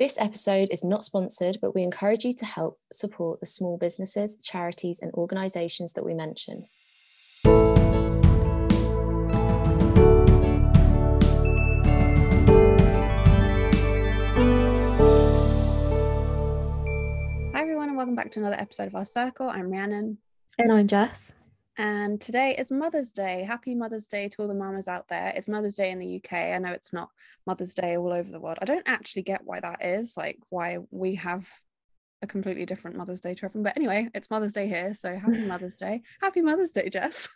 This episode is not sponsored, but we encourage you to help support the small businesses, charities, and organisations that we mention. Hi, everyone, and welcome back to another episode of Our Circle. I'm Rhiannon. And I'm Jess. And today is Mother's Day. Happy Mother's Day to all the mamas out there. It's Mother's Day in the UK. I know it's not Mother's Day all over the world. I don't actually get why that is, like why we have a completely different Mother's Day to everyone. But anyway, it's Mother's Day here. So happy Mother's Day. Happy Mother's Day, Jess.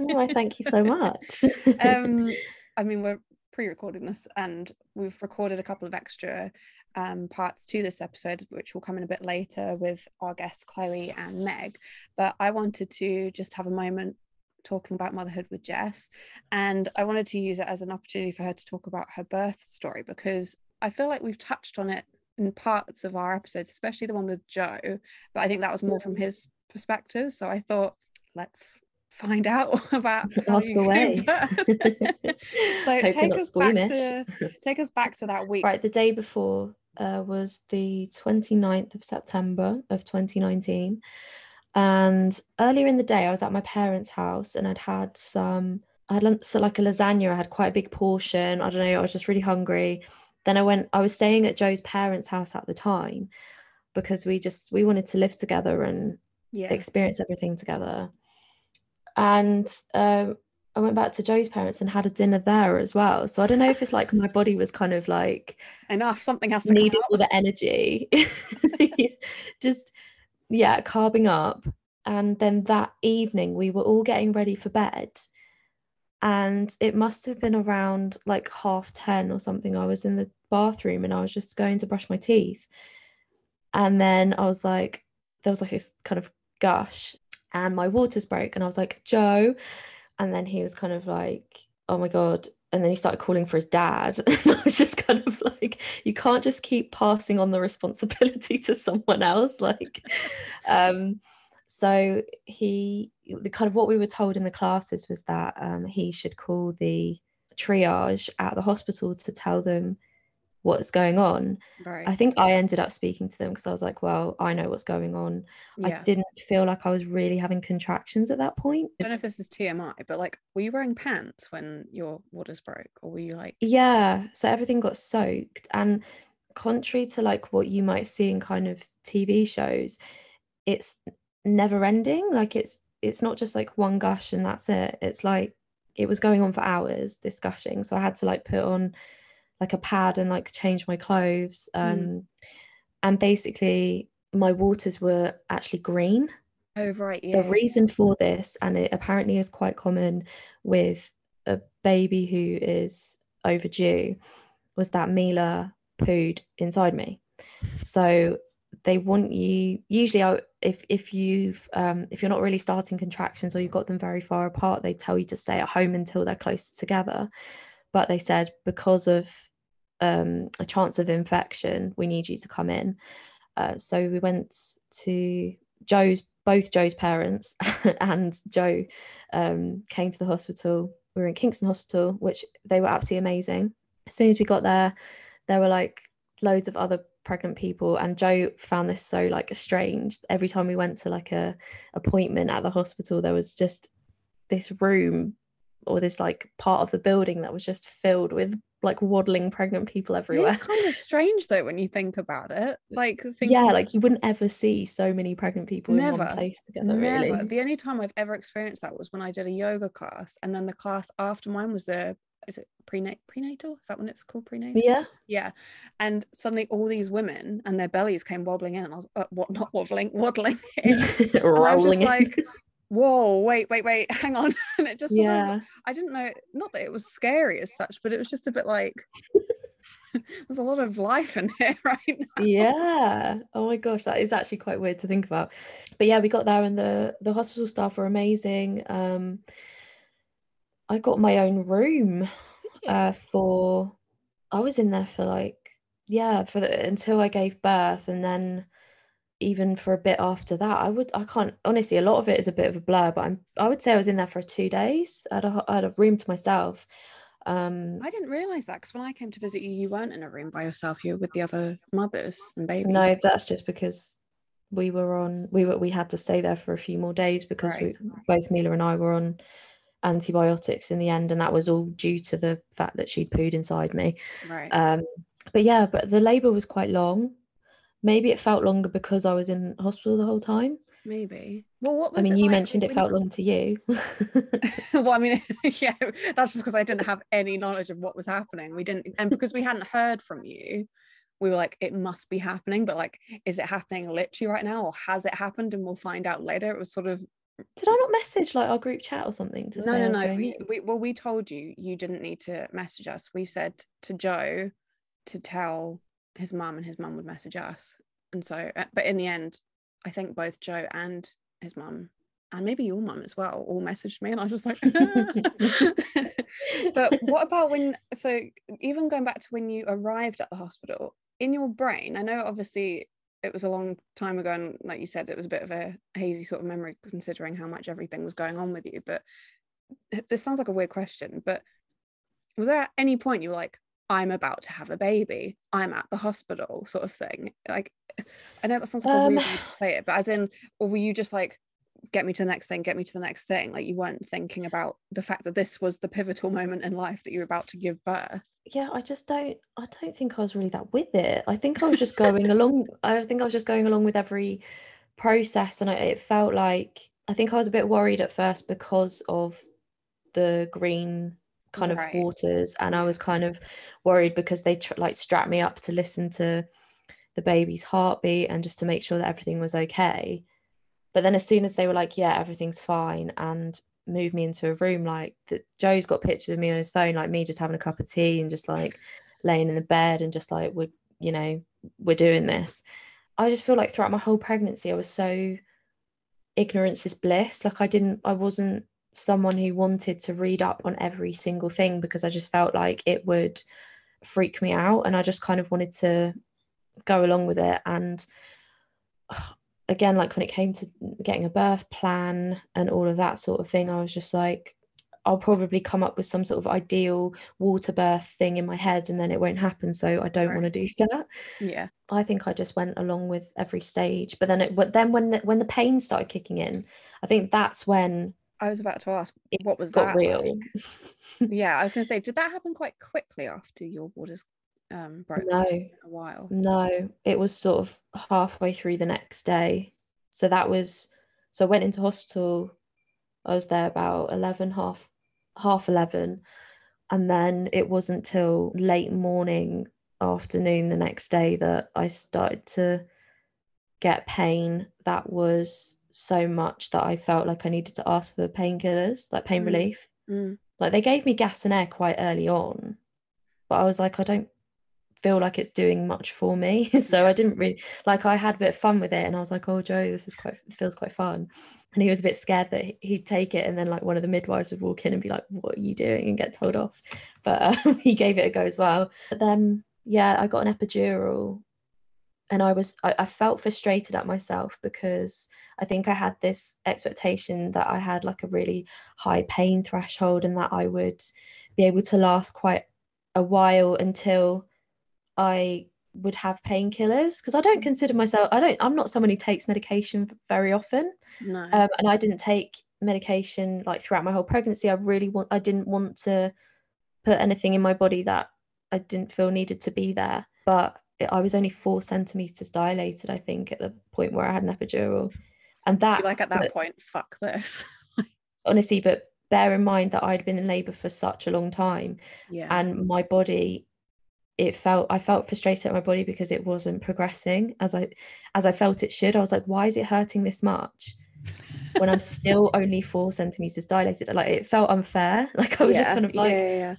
oh, thank you so much. um, I mean, we're pre-recording this and we've recorded a couple of extra um, parts to this episode, which will come in a bit later with our guests Chloe and Meg. But I wanted to just have a moment talking about motherhood with Jess, and I wanted to use it as an opportunity for her to talk about her birth story because I feel like we've touched on it in parts of our episodes, especially the one with Joe. But I think that was more from his perspective. So I thought, let's find out about ask away. so take us back to take us back to that week. Right, the day before uh, was the 29th of September of 2019. And earlier in the day, I was at my parents' house and I'd had some, I had so like a lasagna. I had quite a big portion. I don't know, I was just really hungry. Then I went, I was staying at Joe's parents' house at the time because we just, we wanted to live together and yeah. experience everything together. And um, I went back to Joe's parents and had a dinner there as well. So I don't know if it's like my body was kind of like enough, something has to need all the energy. Just yeah, carving up. And then that evening we were all getting ready for bed. And it must have been around like half 10 or something. I was in the bathroom and I was just going to brush my teeth. And then I was like, there was like a kind of gush and my waters broke. And I was like, Joe, and then he was kind of like oh my god. And then he started calling for his dad. And i was just kind of like you can't just keep passing on the responsibility to someone else. Like um so he the kind of what we were told in the classes was that um, he should call the triage at the hospital to tell them what's going on. Right. I think I ended up speaking to them because I was like, well, I know what's going on. Yeah. I didn't feel like I was really having contractions at that point. I don't know if this is TMI, but like, were you wearing pants when your waters broke, or were you like? Yeah. So everything got soaked, and contrary to like what you might see in kind of TV shows, it's never ending. Like it's it's not just like one gush and that's it. It's like it was going on for hours this gushing. So I had to like put on like a pad and like change my clothes mm. um mm. and basically my waters were actually green oh right yeah the reason for this and it apparently is quite common with a baby who is overdue was that Mila pooed inside me so they want you usually if if you've um, if you're not really starting contractions or you've got them very far apart they tell you to stay at home until they're closer together but they said because of um, a chance of infection, we need you to come in. Uh, so we went to Joe's, both Joe's parents and Joe um, came to the hospital. We were in Kingston Hospital, which they were absolutely amazing. As soon as we got there, there were like loads of other pregnant people and Joe found this so like strange. Every time we went to like a appointment at the hospital, there was just this room or this like part of the building that was just filled with like waddling pregnant people everywhere. It's kind of strange though when you think about it. Like thinking, yeah, like you wouldn't ever see so many pregnant people never, in one place together. Never. Really. The only time I've ever experienced that was when I did a yoga class, and then the class after mine was a is it prenat prenatal? Is that when it's called prenatal? Yeah. Yeah. And suddenly all these women and their bellies came wobbling in, and I was uh, what not wobbling, waddling in. Rolling like, whoa wait wait wait hang on. And it just yeah of, i didn't know not that it was scary as such but it was just a bit like there's a lot of life in here right now. yeah. Oh my gosh that is actually quite weird to think about. But yeah we got there and the the hospital staff were amazing. Um i got my own room uh for i was in there for like yeah for the, until i gave birth. And then even for a bit after that i would i can't honestly a lot of it is a bit of a blur but i'm i would say i was in there for two days i had a, I had a room to myself Um, I didn't realize that because when I came to visit you, you weren't in a room by yourself. You were with the other mothers and babies. no, that's just because we were on we were we had to stay there for a few more days because Right. we, both Mila and I were on antibiotics in the end, and that was all due to the fact that she'd pooed inside me. Right. Um, but yeah, but the labour was quite long. Maybe it felt longer because I was in hospital the whole time. Maybe. Well, what was I mean, you like mentioned it felt long to you. well, I mean, yeah, that's just because I didn't have any knowledge of what was happening. We didn't, and because we hadn't heard from you, we were like, it must be happening. But like, is it happening literally right now, or has it happened, and we'll find out later? It was sort of Did I not message like our group chat or something to say no, no, no. We, we, well, we told you you didn't need to message us. We said to Joe to tell his mum, and his mum would message us. And so, uh, but in the end, I think both Joe and his mum, and maybe your mum as well, all messaged me, and I was just like. but what about when? So even going back to when you arrived at the hospital, in your brain, I know obviously it was a long time ago, and like you said, it was a bit of a hazy sort of memory considering how much everything was going on with you. But this sounds like a weird question, but was there at any point you were like, I'm about to have a baby, I'm at the hospital, sort of thing? Like, I know that sounds like a Um, weird way to say it, but as in, or were you just like, get me to the next thing, get me to the next thing? Like, you weren't thinking about the fact that this was the pivotal moment in life that you were about to give birth. yeah i just don't i don't think i was really that with it i think i was just going along i think i was just going along with every process and I, it felt like i think i was a bit worried at first because of the green kind Right. of waters and i was kind of worried because they tr- like strapped me up to listen to the baby's heartbeat and just to make sure that everything was okay. But then as soon as they were like yeah everything's fine and moved me into a room like that joe's got pictures of me on his phone like me just having a cup of tea and just like laying in the bed and just like we're you know we're doing this. I just feel like throughout my whole pregnancy i was so ignorance is bliss. Like i didn't i wasn't someone who wanted to read up on every single thing because i just felt like it would freak me out and i just kind of wanted to go along with it and again like when it came to getting a birth plan and all of that sort of thing i was just like i'll probably come up with some sort of ideal water birth thing in my head and then it won't happen so i don't Right. want to do that Yeah. i think i just went along with every stage but then it but then when the, when the pain started kicking in i think that's when I was about to ask, it what was that real like? Yeah, I was going to say, did that happen quite quickly after your waters um, broke? No. A while. No, it was sort of halfway through the next day. So that was so I went into hospital. I was there about 11, half half 11. And then it wasn't till late morning, afternoon the next day that I started to get pain that was so much that I felt like I needed to ask for painkillers, like pain Mm. relief. Mm. Like they gave me gas and air quite early on, but I was like, I don't feel like it's doing much for me. so I didn't really like I had a bit of fun with it and I was like, oh Joe, this is quite feels quite fun. And he was a bit scared that he- he'd take it and then like one of the midwives would walk in and be like, What are you doing? and get told off. But uh, he gave it a go as well. But then yeah, I got an epidural and I was I, I felt frustrated at myself because I think I had this expectation that I had like a really high pain threshold and that I would be able to last quite a while until I would have painkillers because I don't consider myself I don't I'm not someone who takes medication very often. No. um, and I didn't take medication like throughout my whole pregnancy. I really want I didn't want to put anything in my body that I didn't feel needed to be there. But I was only four centimeters dilated I think at the point where I had an epidural and that like at that but- point, fuck this. honestly but bear in mind that I'd been in labor for such a long time Yeah. and my body it felt i felt frustrated at my body because it wasn't progressing as i as i felt it should i was like why is it hurting this much when i'm still only four centimeters dilated like it felt unfair like i was just Yeah, kind of like yeah, yeah, yeah.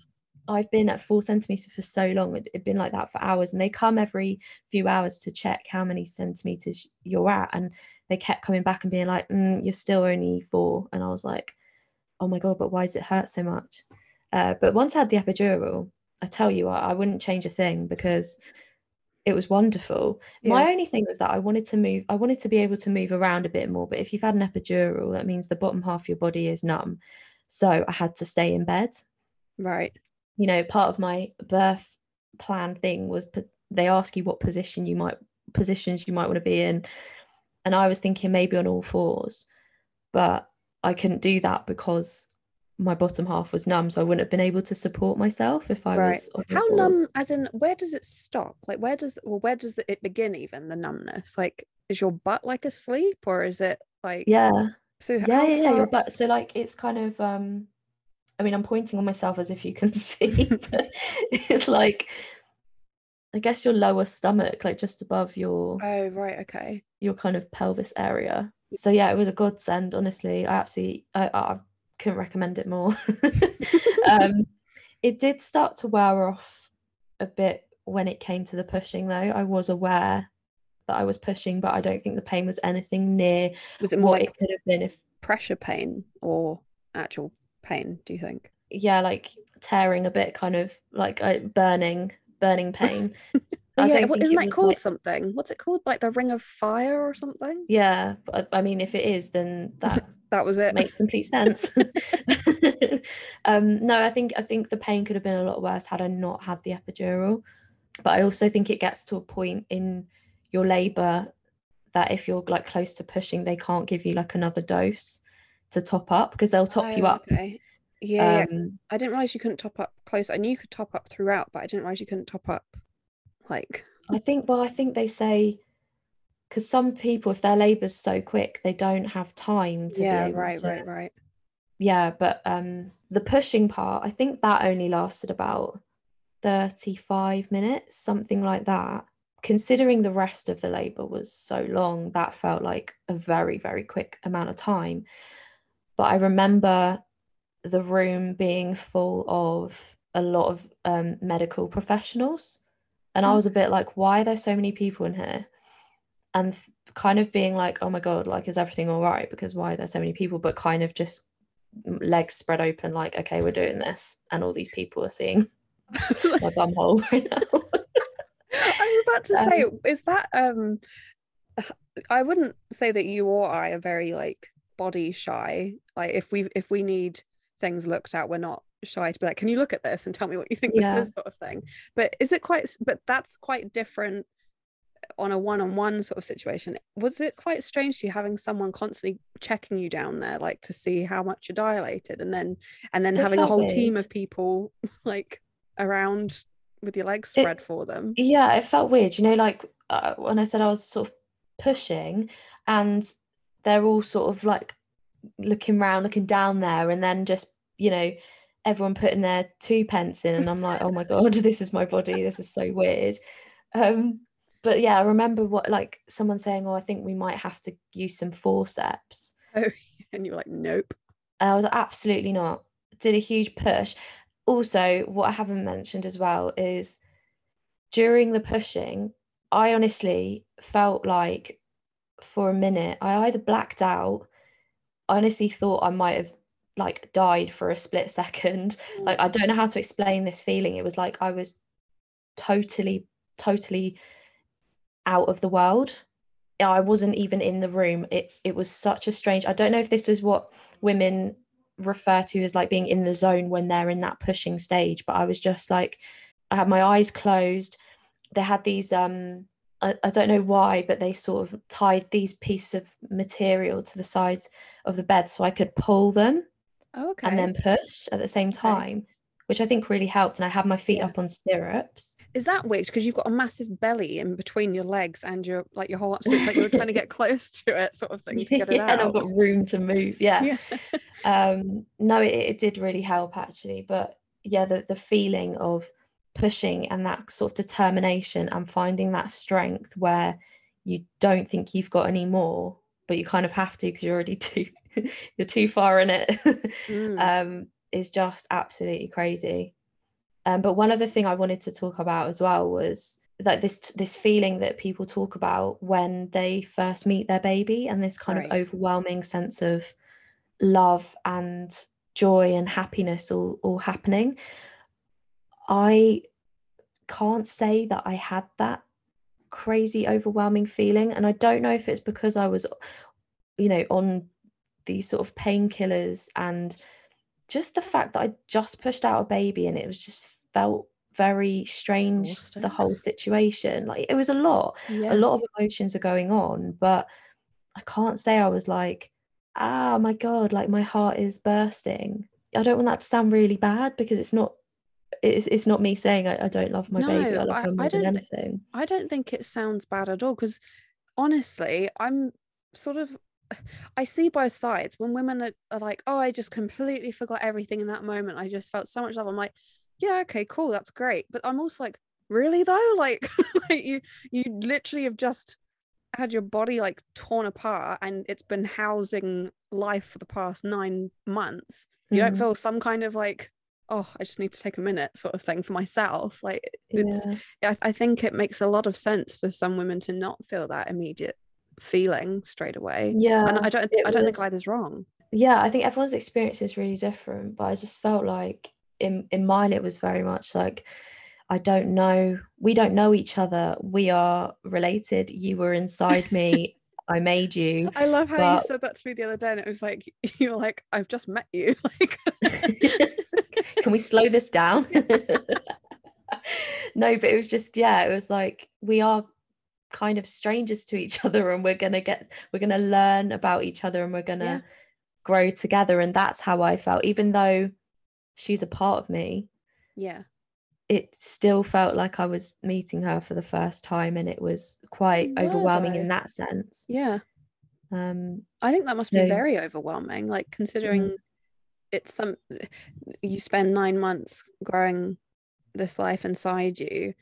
I've been at four centimeters for so long it- it'd been like that for hours and they come every few hours to check how many centimeters you're at and they kept coming back and being like mm, you're still only four and i was like oh my god but why does it hurt so much? Uh, but once i had the epidural i tell you I, I wouldn't change a thing because it was wonderful. My only thing was that i wanted to move i wanted to be able to move around a bit more but if you've had an epidural that means the bottom half of your body is numb. So i had to stay in bed. Right. You know, part of my birth plan thing was they ask you what position you might positions you might want to be in, and I was thinking maybe on all fours, but I couldn't do that because my bottom half was numb, so I wouldn't have been able to support myself if I right. was. How numb? As in, where does it stop? Like, where does well, where does it begin? Even the numbness. Like, is your butt like asleep, or is it like? Yeah. So yeah, yeah, yeah, your butt. So like, it's kind of. um I mean, I'm pointing on myself as if you can see, but it's like, I guess your lower stomach, like just above your. Oh right, okay. Your kind of pelvis area. So yeah, it was a godsend. Honestly, I absolutely, I, I couldn't recommend it more. um, it did start to wear off a bit when it came to the pushing, though. I was aware that I was pushing, but I don't think the pain was anything near was it more what like it could have been if pressure pain or actual pain. Do you think? Yeah, like tearing a bit, kind of like uh, burning, burning pain. yeah, what, isn't that called like... something? What's it called? Like the Ring of Fire or something? Yeah, but I mean, if it is, then that that was it. Makes complete sense. um, no, I think I think the pain could have been a lot worse had I not had the epidural. But I also think it gets to a point in your labour that if you're like close to pushing, they can't give you like another dose to top up because they'll top oh, you up. Okay. Yeah, um, I didn't realize you couldn't top up close. I knew you could top up throughout, but I didn't realize you couldn't top up like. I think. Well, I think they say because some people, if their labour's so quick, they don't have time to. Yeah, right, to, right, right. Yeah, but um, the pushing part, I think that only lasted about thirty-five minutes, something like that. Considering the rest of the labour was so long, that felt like a very, very quick amount of time. But I remember the room being full of a lot of um, medical professionals. And I was a bit like, why are there so many people in here? and kind of being like oh my god like is everything all right because why are there so many people but kind of just legs spread open like okay we're doing this and all these people are seeing my bum hole right now i was about to say um, is that um i wouldn't say that you or i are very like body shy. Like if we if we need things looked at we're not shy to be like can you look at this and tell me what you think yeah. this is? sort of thing. But is it quite but that's quite different on a one-on-one sort of situation. Was it quite strange to you having someone constantly checking you down there like to see how much you're dilated and then and then it having a whole weird. team of people like around with your legs spread it, for them? Yeah it felt weird you know like uh, when i said i was sort of pushing and they're all sort of like looking around looking down there and then just you know everyone putting their two pence in and i'm like oh my god this is my body this is so weird um but yeah, I remember what like someone saying, "Oh, I think we might have to use some forceps." Oh, and you were like, "Nope." And I was absolutely not. Did a huge push. Also, what I haven't mentioned as well is during the pushing, I honestly felt like for a minute I either blacked out. I honestly thought I might have like died for a split second. Like I don't know how to explain this feeling. It was like I was totally, totally out of the world. I wasn't even in the room. It it was such a strange. I don't know if this is what women refer to as like being in the zone when they're in that pushing stage, but I was just like I had my eyes closed. They had these um I, I don't know why, but they sort of tied these pieces of material to the sides of the bed so I could pull them okay. and then push at the same time. Okay which I think really helped. And I have my feet yeah. up on stirrups. Is that weird? Because you've got a massive belly in between your legs and your like your whole up. so it's like you're trying to get close to it, sort of thing, to get it yeah, out. And I've got room to move. Yeah. yeah. um, no, it, it did really help actually. But yeah, the the feeling of pushing and that sort of determination and finding that strength where you don't think you've got any more, but you kind of have to because you're already too you're too far in it. Mm. um, is just absolutely crazy. Um, but one other thing I wanted to talk about as well was that this this feeling that people talk about when they first meet their baby and this kind right. of overwhelming sense of love and joy and happiness all, all happening. I can't say that I had that crazy overwhelming feeling and I don't know if it's because I was you know on these sort of painkillers and just the fact that I just pushed out a baby and it was just felt very strange Exhausting. the whole situation like it was a lot Yeah. a lot of emotions are going on but I can't say I was like ah my god like my heart is bursting I don't want that to sound really bad because it's not it's, it's not me saying I, I don't love my baby No, I love I- her I than don't thi- anything I don't think it sounds bad at all because honestly, I'm sort of I see both sides. When women are, are like, "Oh, I just completely forgot everything in that moment. I just felt so much love." I'm like, "Yeah, okay, cool, that's great." But I'm also like, "Really though? Like, like you you literally have just had your body like torn apart and it's been housing life for the past nine months. You don't Mm, feel some kind of like, oh, I just need to take a minute sort of thing for myself. Like it's yeah. I, I think it makes a lot of sense for some women to not feel that immediate feeling straight away. yeah And I don't I don't think was- either's wrong. yeah, I think everyone's experience is really different, but I just felt like in in mine it was very much like I don't know, we don't know each other. We are related. You were inside me. I made you. I love how you said that to me the other day and it was like you were like, I've just met you. Like Can we slow this down? no, but it was just yeah, it was like we are kind of strangers to each other and we're going to get we're going to learn about each other and we're going to Yeah. grow together and that's how I felt even though she's a part of me yeah. it still felt like I was meeting her for the first time and it was quite were, overwhelming in that sense Yeah. um I think that must be very overwhelming. Like considering it's some you spend nine months growing this life inside you,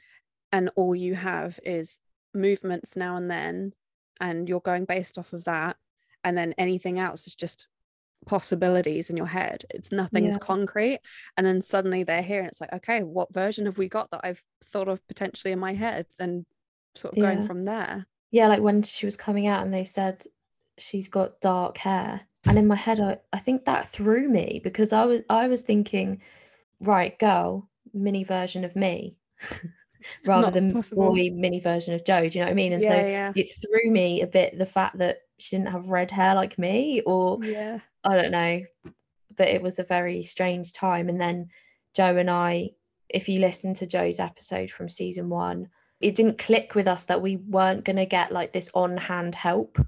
and all you have is movements now and then, and you're going based off of that, and then anything else is just possibilities in your head. It's nothing Yeah. concrete, and then suddenly they're here, and it's like, okay, what version have we got that I've thought of potentially in my head, and sort of going from there. yeah like when she was coming out and they said she's got dark hair and in my head I, I think that threw me because I was I was thinking right girl mini version of me rather Not than possible. boy mini version of Joe do you know what I mean and yeah, so yeah, it threw me a bit the fact that she didn't have red hair like me or yeah. I don't know, but it was a very strange time. And then Joe and I, if you listen to Joe's episode from season one, it didn't click with us that we weren't going to get like this on hand help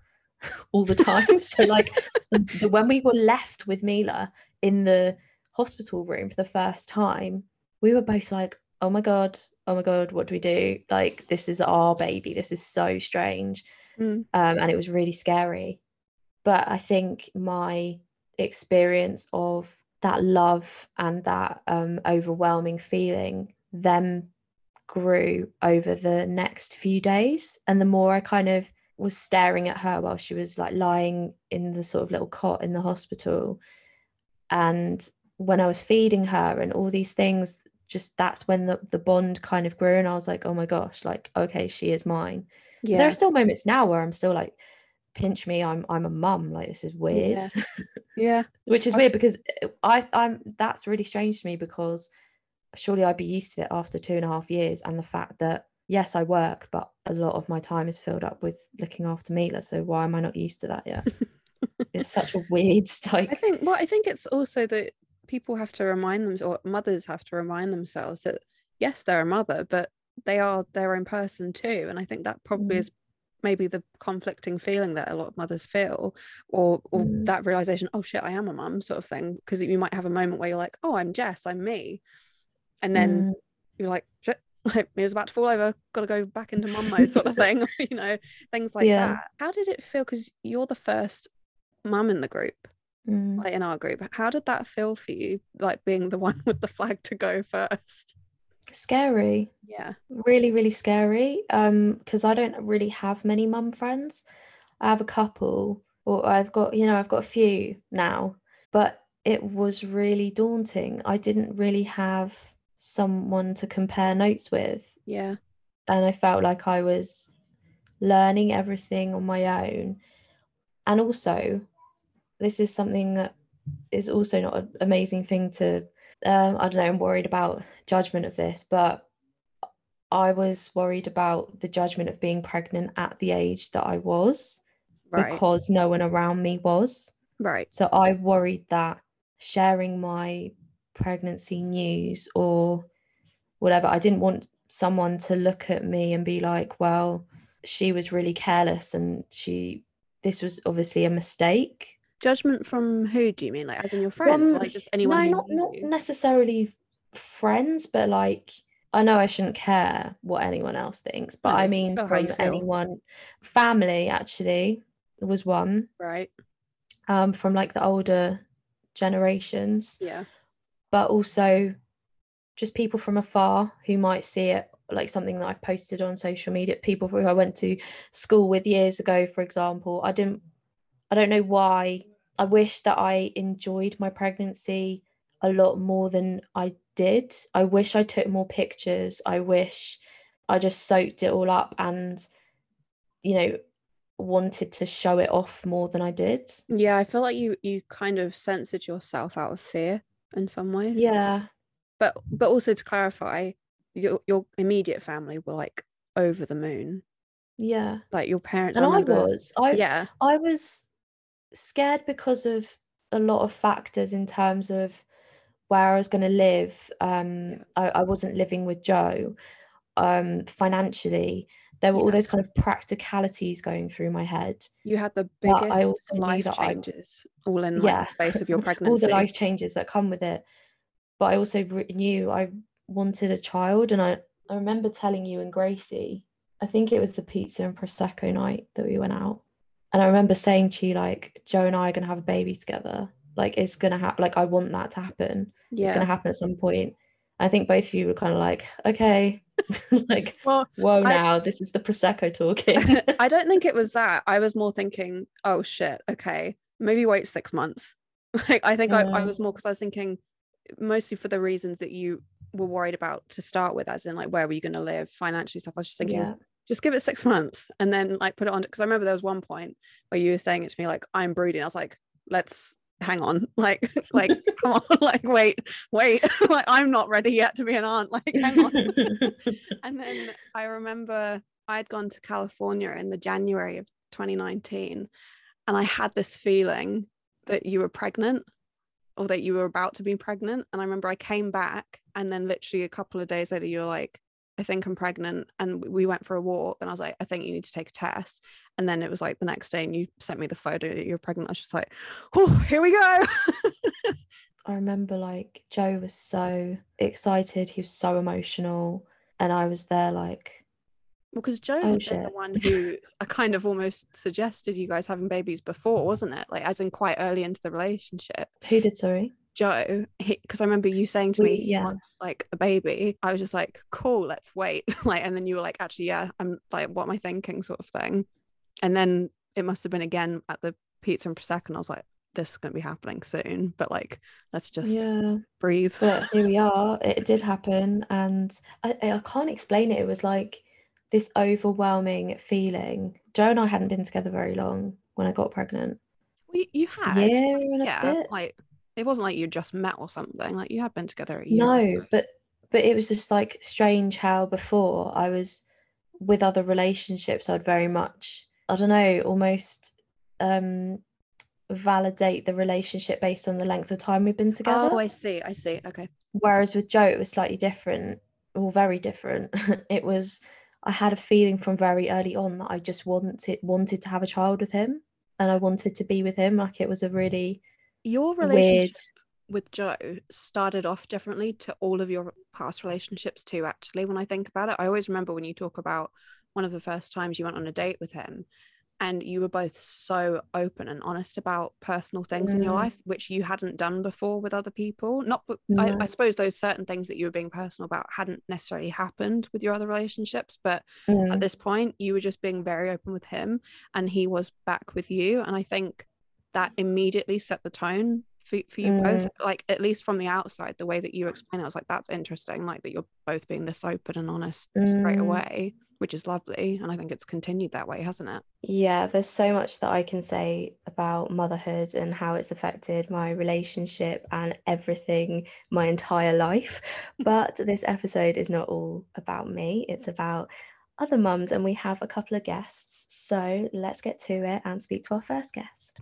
all the time. so, like, the, the- when we were left with Mila in the hospital room for the first time, we were both like, oh my God, oh my God, what do we do? Like, this is our baby. This is so strange. Mm. Um, and it was really scary but I think my experience of that love and that um, overwhelming feeling then grew over the next few days. And the more I kind of was staring at her while she was like lying in the sort of little cot in the hospital, and when I was feeding her and all these things, just that's when the, the bond kind of grew. And I was like, oh my gosh, like, okay, she is mine. yeah. There are still moments now where I'm still like, pinch me, I'm I'm a mum, like this is weird. Yeah. Yeah. Which is weird because uh, I I'm that's really strange to me because surely I'd be used to it after two and a half years and the fact that yes, I work, but a lot of my time is filled up with looking after Mila. So why am I not used to that yet? it's such a weird type. I think well, I think it's also that people have to remind them or mothers have to remind themselves that yes, they're a mother, but they are their own person too. And I think that probably Mm. is maybe the conflicting feeling that a lot of mothers feel, or or Mm. that realization, oh shit, I am a mum, sort of thing. Because you might have a moment where you're like, oh, I'm Jess, I'm me. And then Mm, you're like, like Mia's about to fall over, gotta go back into mum mode, sort of thing. you know, things like Yeah. that. How did it feel? Because you're the first mum in the group mm. like in our group how did that feel for you like being the one with the flag to go first scary. yeah really really scary um because i don't really have many mum friends i have a couple or i've got you know i've got a few now but it was really daunting i didn't really have someone to compare notes with. Yeah. And i felt like i was learning everything on my own. And also this is something that is also not an amazing thing to um, i don't know i'm worried about judgment of this but i was worried about the judgment of being pregnant at the age that i was right. because no one around me was. Right. So i worried that sharing my pregnancy news or whatever. I didn't want someone to look at me and be like, well, she was really careless and she this was obviously a mistake. Judgment from who do you mean? Like as in your friends From- or like just anyone? no, not not necessarily friends, but like I know I shouldn't care what anyone else thinks, but No, I mean feel how you from anyone, family actually was one, Right. um, from like the older generations, Yeah. But also just people from afar who might see it like something that I've posted on social media. People who I went to school with years ago, for example. I didn't, I don't know why. I wish that I enjoyed my pregnancy a lot more than I did. I wish I took more pictures. I wish I just soaked it all up and, you know, wanted to show it off more than I did. Yeah, I feel like you you kind of censored yourself out of fear in some ways. Yeah. But but also to clarify, your your immediate family were like over the moon. Yeah. Like your parents. And I was. I Yeah. I was scared because of a lot of factors in terms of where I was going to live. Um, Yeah. I, I wasn't living with Joe. Um, financially, there were all those kind of practicalities going through my head. You had the biggest life that I- changes all in like Yeah. the space of your pregnancy. all the life changes that come with it. But I also knew I wanted a child, and I I remember telling you and Gracie. I think it was the pizza and prosecco night that we went out, and I remember saying to you like, Joe and I are gonna have a baby together. Like it's gonna happen. Like I want that to happen. It's gonna happen at some point. I think both of you were kind of like, okay, like Well, whoa, I- now this is the prosecco talking. I don't think it was that. I was more thinking, oh shit, okay, maybe wait six months. Like I think I, I was more because I was thinking mostly for the reasons that you were worried about to start with, as in like where were you going to live, financially stuff. I was just thinking, yeah, just give it six months and then like put it on because I remember there was one point where you were saying it to me like I'm brooding. I was like, let's hang on, like like come on, like wait, wait, like I'm not ready yet to be an aunt. Like hang on. and then I remember I'd gone to California in the January of 2019 and I had this feeling that you were pregnant or that you were about to be pregnant. And I remember I came back and then literally a couple of days later, you were like, I think I'm pregnant. And we went for a walk and I was like, I think you need to take a test. And then it was like the next day and you sent me the photo that you were pregnant. I was just like, oh, here we go. I remember like Joe was so excited, he was so emotional, and I was there like, Well, because Joe Oh, had been the one who I kind of almost suggested you guys having babies before, wasn't it? Like, as in quite early into the relationship. who did sorry? Joe, because I remember you saying to We- me he yeah. wants like a baby. I was just like, cool, let's wait. like, and then you were like, actually, yeah, I'm like, what am I thinking, sort of thing. And then it must have been again at the pizza and prosecco, and I was like, this is going to be happening soon. But like, let's just Yeah, breathe. but here we are. It did happen, and I, I can't explain it. It was like this overwhelming feeling. Joe and I hadn't been together very long when I got pregnant. Well, you, you had, a yeah, like it wasn't like you just met or something. Like you had been together a year. No, but but it was just like strange how before I was with other relationships, I'd very much, I don't know, almost um validate the relationship based on the length of time we've been together. Oh, I see. I see. Okay. Whereas with Joe, it was slightly different, or very different. it was I had a feeling from very early on that I just wanted wanted to have a child with him, and I wanted to be with him. Like it was a really Your relationship weird. with Joe started off differently to all of your past relationships too. Actually, when I think about it, I always remember when you talk about one of the first times you went on a date with him, and you were both so open and honest about personal things in your Mm. life, which you hadn't done before with other people. Not, but I, I suppose those certain things that you were being personal about hadn't necessarily happened with your other relationships, but Mm, at this point you were just being very open with him and he was back with you and i think that immediately set the tone for, for you both like at least from the outside the way that you explain it i was like that's interesting like that you're both being this open and honest straight Mm. away which is lovely and i think it's continued that way hasn't it Yeah, there's so much that I can say about motherhood and how it's affected my relationship and everything my entire life. But this episode is not all about me, it's about other mums, and we have a couple of guests. So let's get to it and speak to our first guest.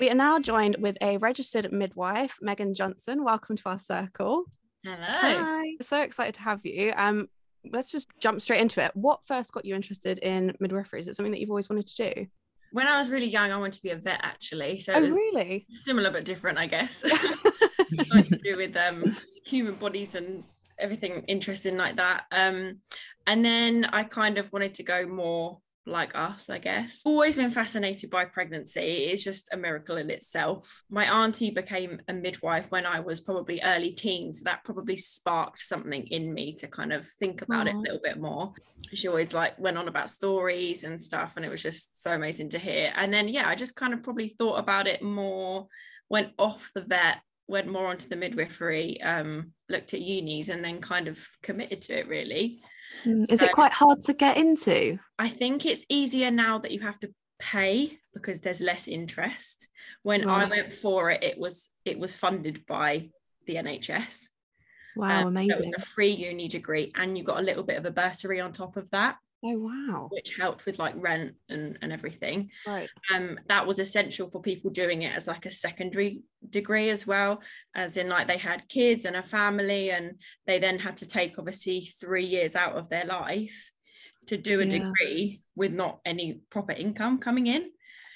We are now joined with a registered midwife, Megan Johnson. Welcome to our circle. Hello. Hi. So excited to have you. Um, let's just jump straight into it. What first got you interested in midwifery? Is it something that you've always wanted to do? When I was really young, I wanted to be a vet actually. So Oh, really? similar but different, I guess. To do with um, human bodies and everything interesting like that. Um, and then I kind of wanted to go more like us, I guess. Always been fascinated by pregnancy. It's just a miracle in itself. My auntie became a midwife when I was probably early teens. So that probably sparked something in me to kind of think about it a little bit more. She always like went on about stories and stuff, and it was just so amazing to hear. And then yeah, I just kind of probably thought about it more, went off the vet, went more onto the midwifery, um, looked at unis, and then kind of committed to it really. Mm, Is So- it quite hard to get into? I think it's easier now that you have to pay because there's less interest. When I went for it, it was it was funded by the NHS. Wow, Um, so it was amazing. a free uni degree, and you got a little bit of a bursary on top of that, Oh, wow. which helped with like rent and, and everything. Right. Um, that was essential for people doing it as like a secondary degree as well, as in like they had kids and a family, and they then had to take obviously three years out of their life to do a Yeah. degree with not any proper income coming in.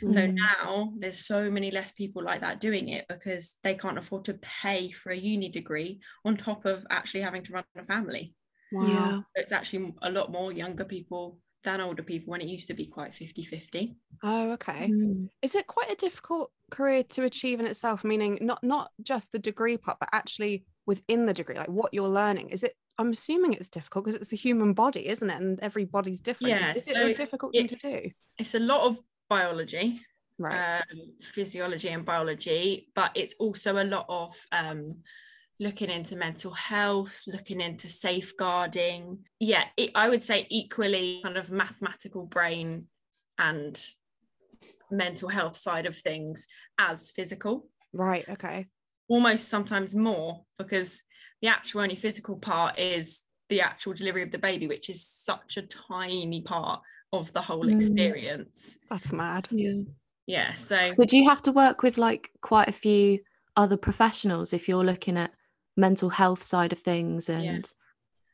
So Mm. now there's so many less people like that doing it because they can't afford to pay for a uni degree on top of actually having to run a family. Wow. Yeah. It's actually a lot more younger people than older people when it used to be quite 50 50. Oh, okay. Mm. Is it quite a difficult career to achieve in itself? Meaning not not just the degree part, but actually within the degree, like what you're learning. Is it? I'm assuming it's difficult because it's the human body, isn't it? And every body's different. Yeah, Is, it so a difficult thing to do? It's a lot of biology, Right. um, physiology, and biology, but it's also a lot of um, looking into mental health, looking into safeguarding. Yeah, it, I would say equally kind of mathematical brain and mental health side of things as physical. right. Okay. Almost sometimes more because the actual only physical part is the actual delivery of the baby, which is such a tiny part of the whole Mm. experience. That's mad. Yeah. Yeah, so So do you have to work with like quite a few other professionals if you're looking at mental health side of things and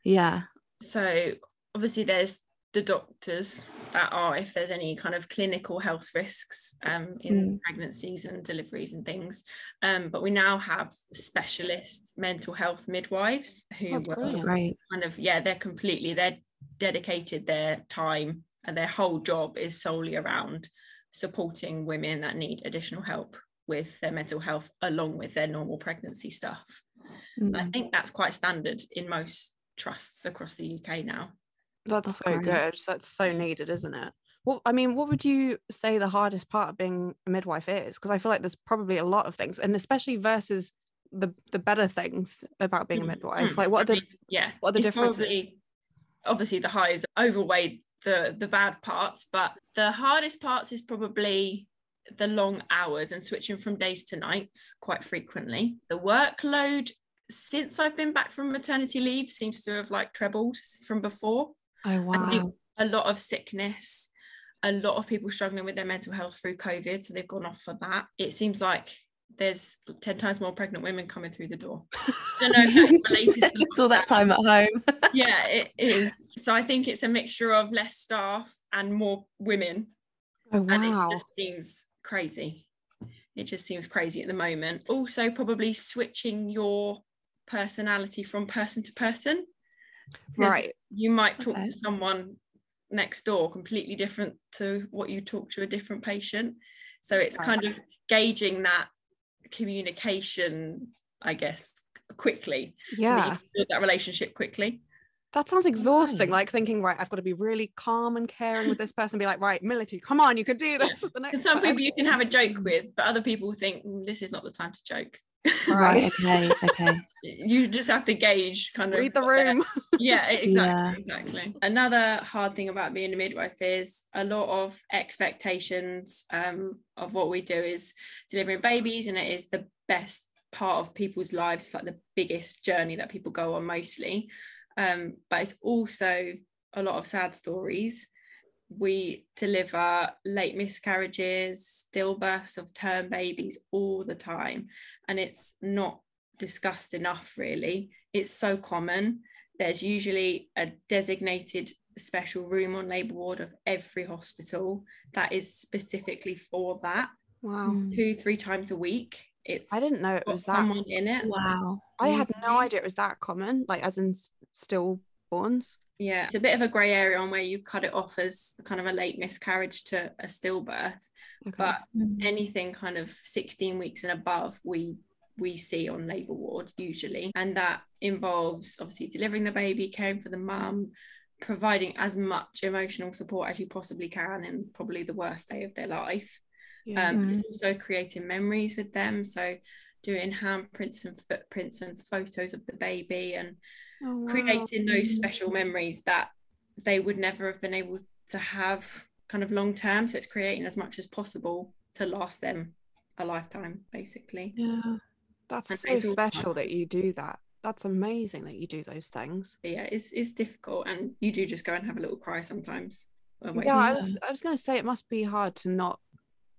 yeah. so obviously there's the doctors that are if there's any kind of clinical health risks um, in pregnancies and deliveries and things um, but we now have specialist mental health midwives who That's will That's Brilliant. great. kind of yeah they're completely they're dedicated their time and their whole job is solely around supporting women that need additional help with their mental health along with their normal pregnancy stuff I Mm. think that's quite standard in most trusts across the UK now. That's, That's so great. good. That's so needed, isn't it? Well, I mean, what would you say the hardest part of being a midwife is? Because I feel like there's probably a lot of things, and especially versus the the better things about being a Mm, midwife. mm. Like, what are the mean, yeah, what are the it's differences? probably- obviously, the highs overweigh the the bad parts, but the hardest parts is probably the long hours and switching from days to nights quite frequently. The workload since I've been back from maternity leave seems to have like trebled from before. Oh I wow! a lot of sickness, a lot of people struggling with their mental health through COVID, so they've gone off for that. It seems like there's 10 times more pregnant women coming through the door. I don't know if that's related to all that time at home. yeah, it is. So I think it's a mixture of less staff and more women. Oh And wow! it just seems crazy. It just seems crazy at the moment. Also, probably switching your personality from person to person. Right. You might talk Okay. to someone next door completely different to what you talk to a different patient. So it's Right. kind of gauging that communication, I guess, quickly. So that yeah, you can build that relationship quickly. that sounds exhausting. Right. Like thinking, right, I've got to be really calm and caring with this person. Be like, right, Mility, come on, you can do this with the next. some person." people you can have a joke with, but other people think "Mm, this is not the time to joke. Right, okay, okay. you just have to gauge kind of read the room. yeah. exactly exactly. Another hard thing about being a midwife is a lot of expectations um, of what we do is delivering babies and it is the best part of people's lives. It's like the biggest journey that people go on mostly. Um, but it's also a lot of sad stories we deliver late miscarriages, stillbirths of term babies all the time. And it's not discussed enough, really. It's so common. There's usually a designated special room on labour ward of every hospital that is specifically for that. Wow. Mm. Two, three times a week. It's I didn't know it was that. someone in it. Wow. I had no idea it was that common, like as in stillborns. Yeah, it's a bit of a grey area on where you cut it off as kind of a late miscarriage to a stillbirth, Okay. but anything kind of 16 weeks and above, we we see on labour ward usually, and that involves obviously delivering the baby, caring for the mum, providing as much emotional support as you possibly can in probably the worst day of their life. yeah. Um, Mm. also creating memories with them, so doing handprints and footprints and photos of the baby and Oh, wow. creating those special memories that they would never have been able to have kind of long term. So it's creating as much as possible to last them a lifetime, basically. Yeah. That's And so special that you do that. That's amazing that you do those things. But yeah, it's it's difficult, and you do just go and have a little cry sometimes. Yeah, I was I was gonna say it must be hard to not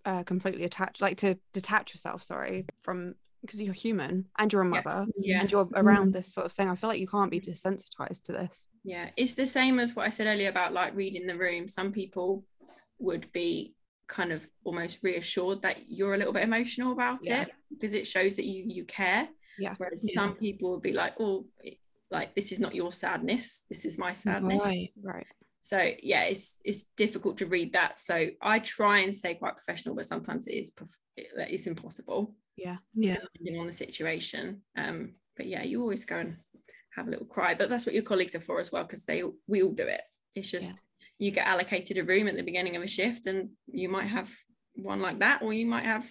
uh, completely attach, like to detach yourself. Sorry, from because you're human and you're a mother yeah, and you're around mm. this sort of thing. I feel like you can't be mm. desensitized to this. yeah. It's the same as what I said earlier about like reading the room. Some people would be kind of almost reassured that you're a little bit emotional about Yeah. it because it shows that you you care. Yeah. Whereas some people would be like, oh, like this is not your sadness. This is my sadness. Right. Right. So yeah, it's it's difficult to read that. So I try and stay quite professional, but sometimes it is prof- it's impossible Yeah. Yeah. depending on the situation. Um, but yeah, you always go and have a little cry. But that's what your colleagues are for as well, because they we all do it. It's just you get allocated a room at the beginning of a shift, and you might have one like that, or you might have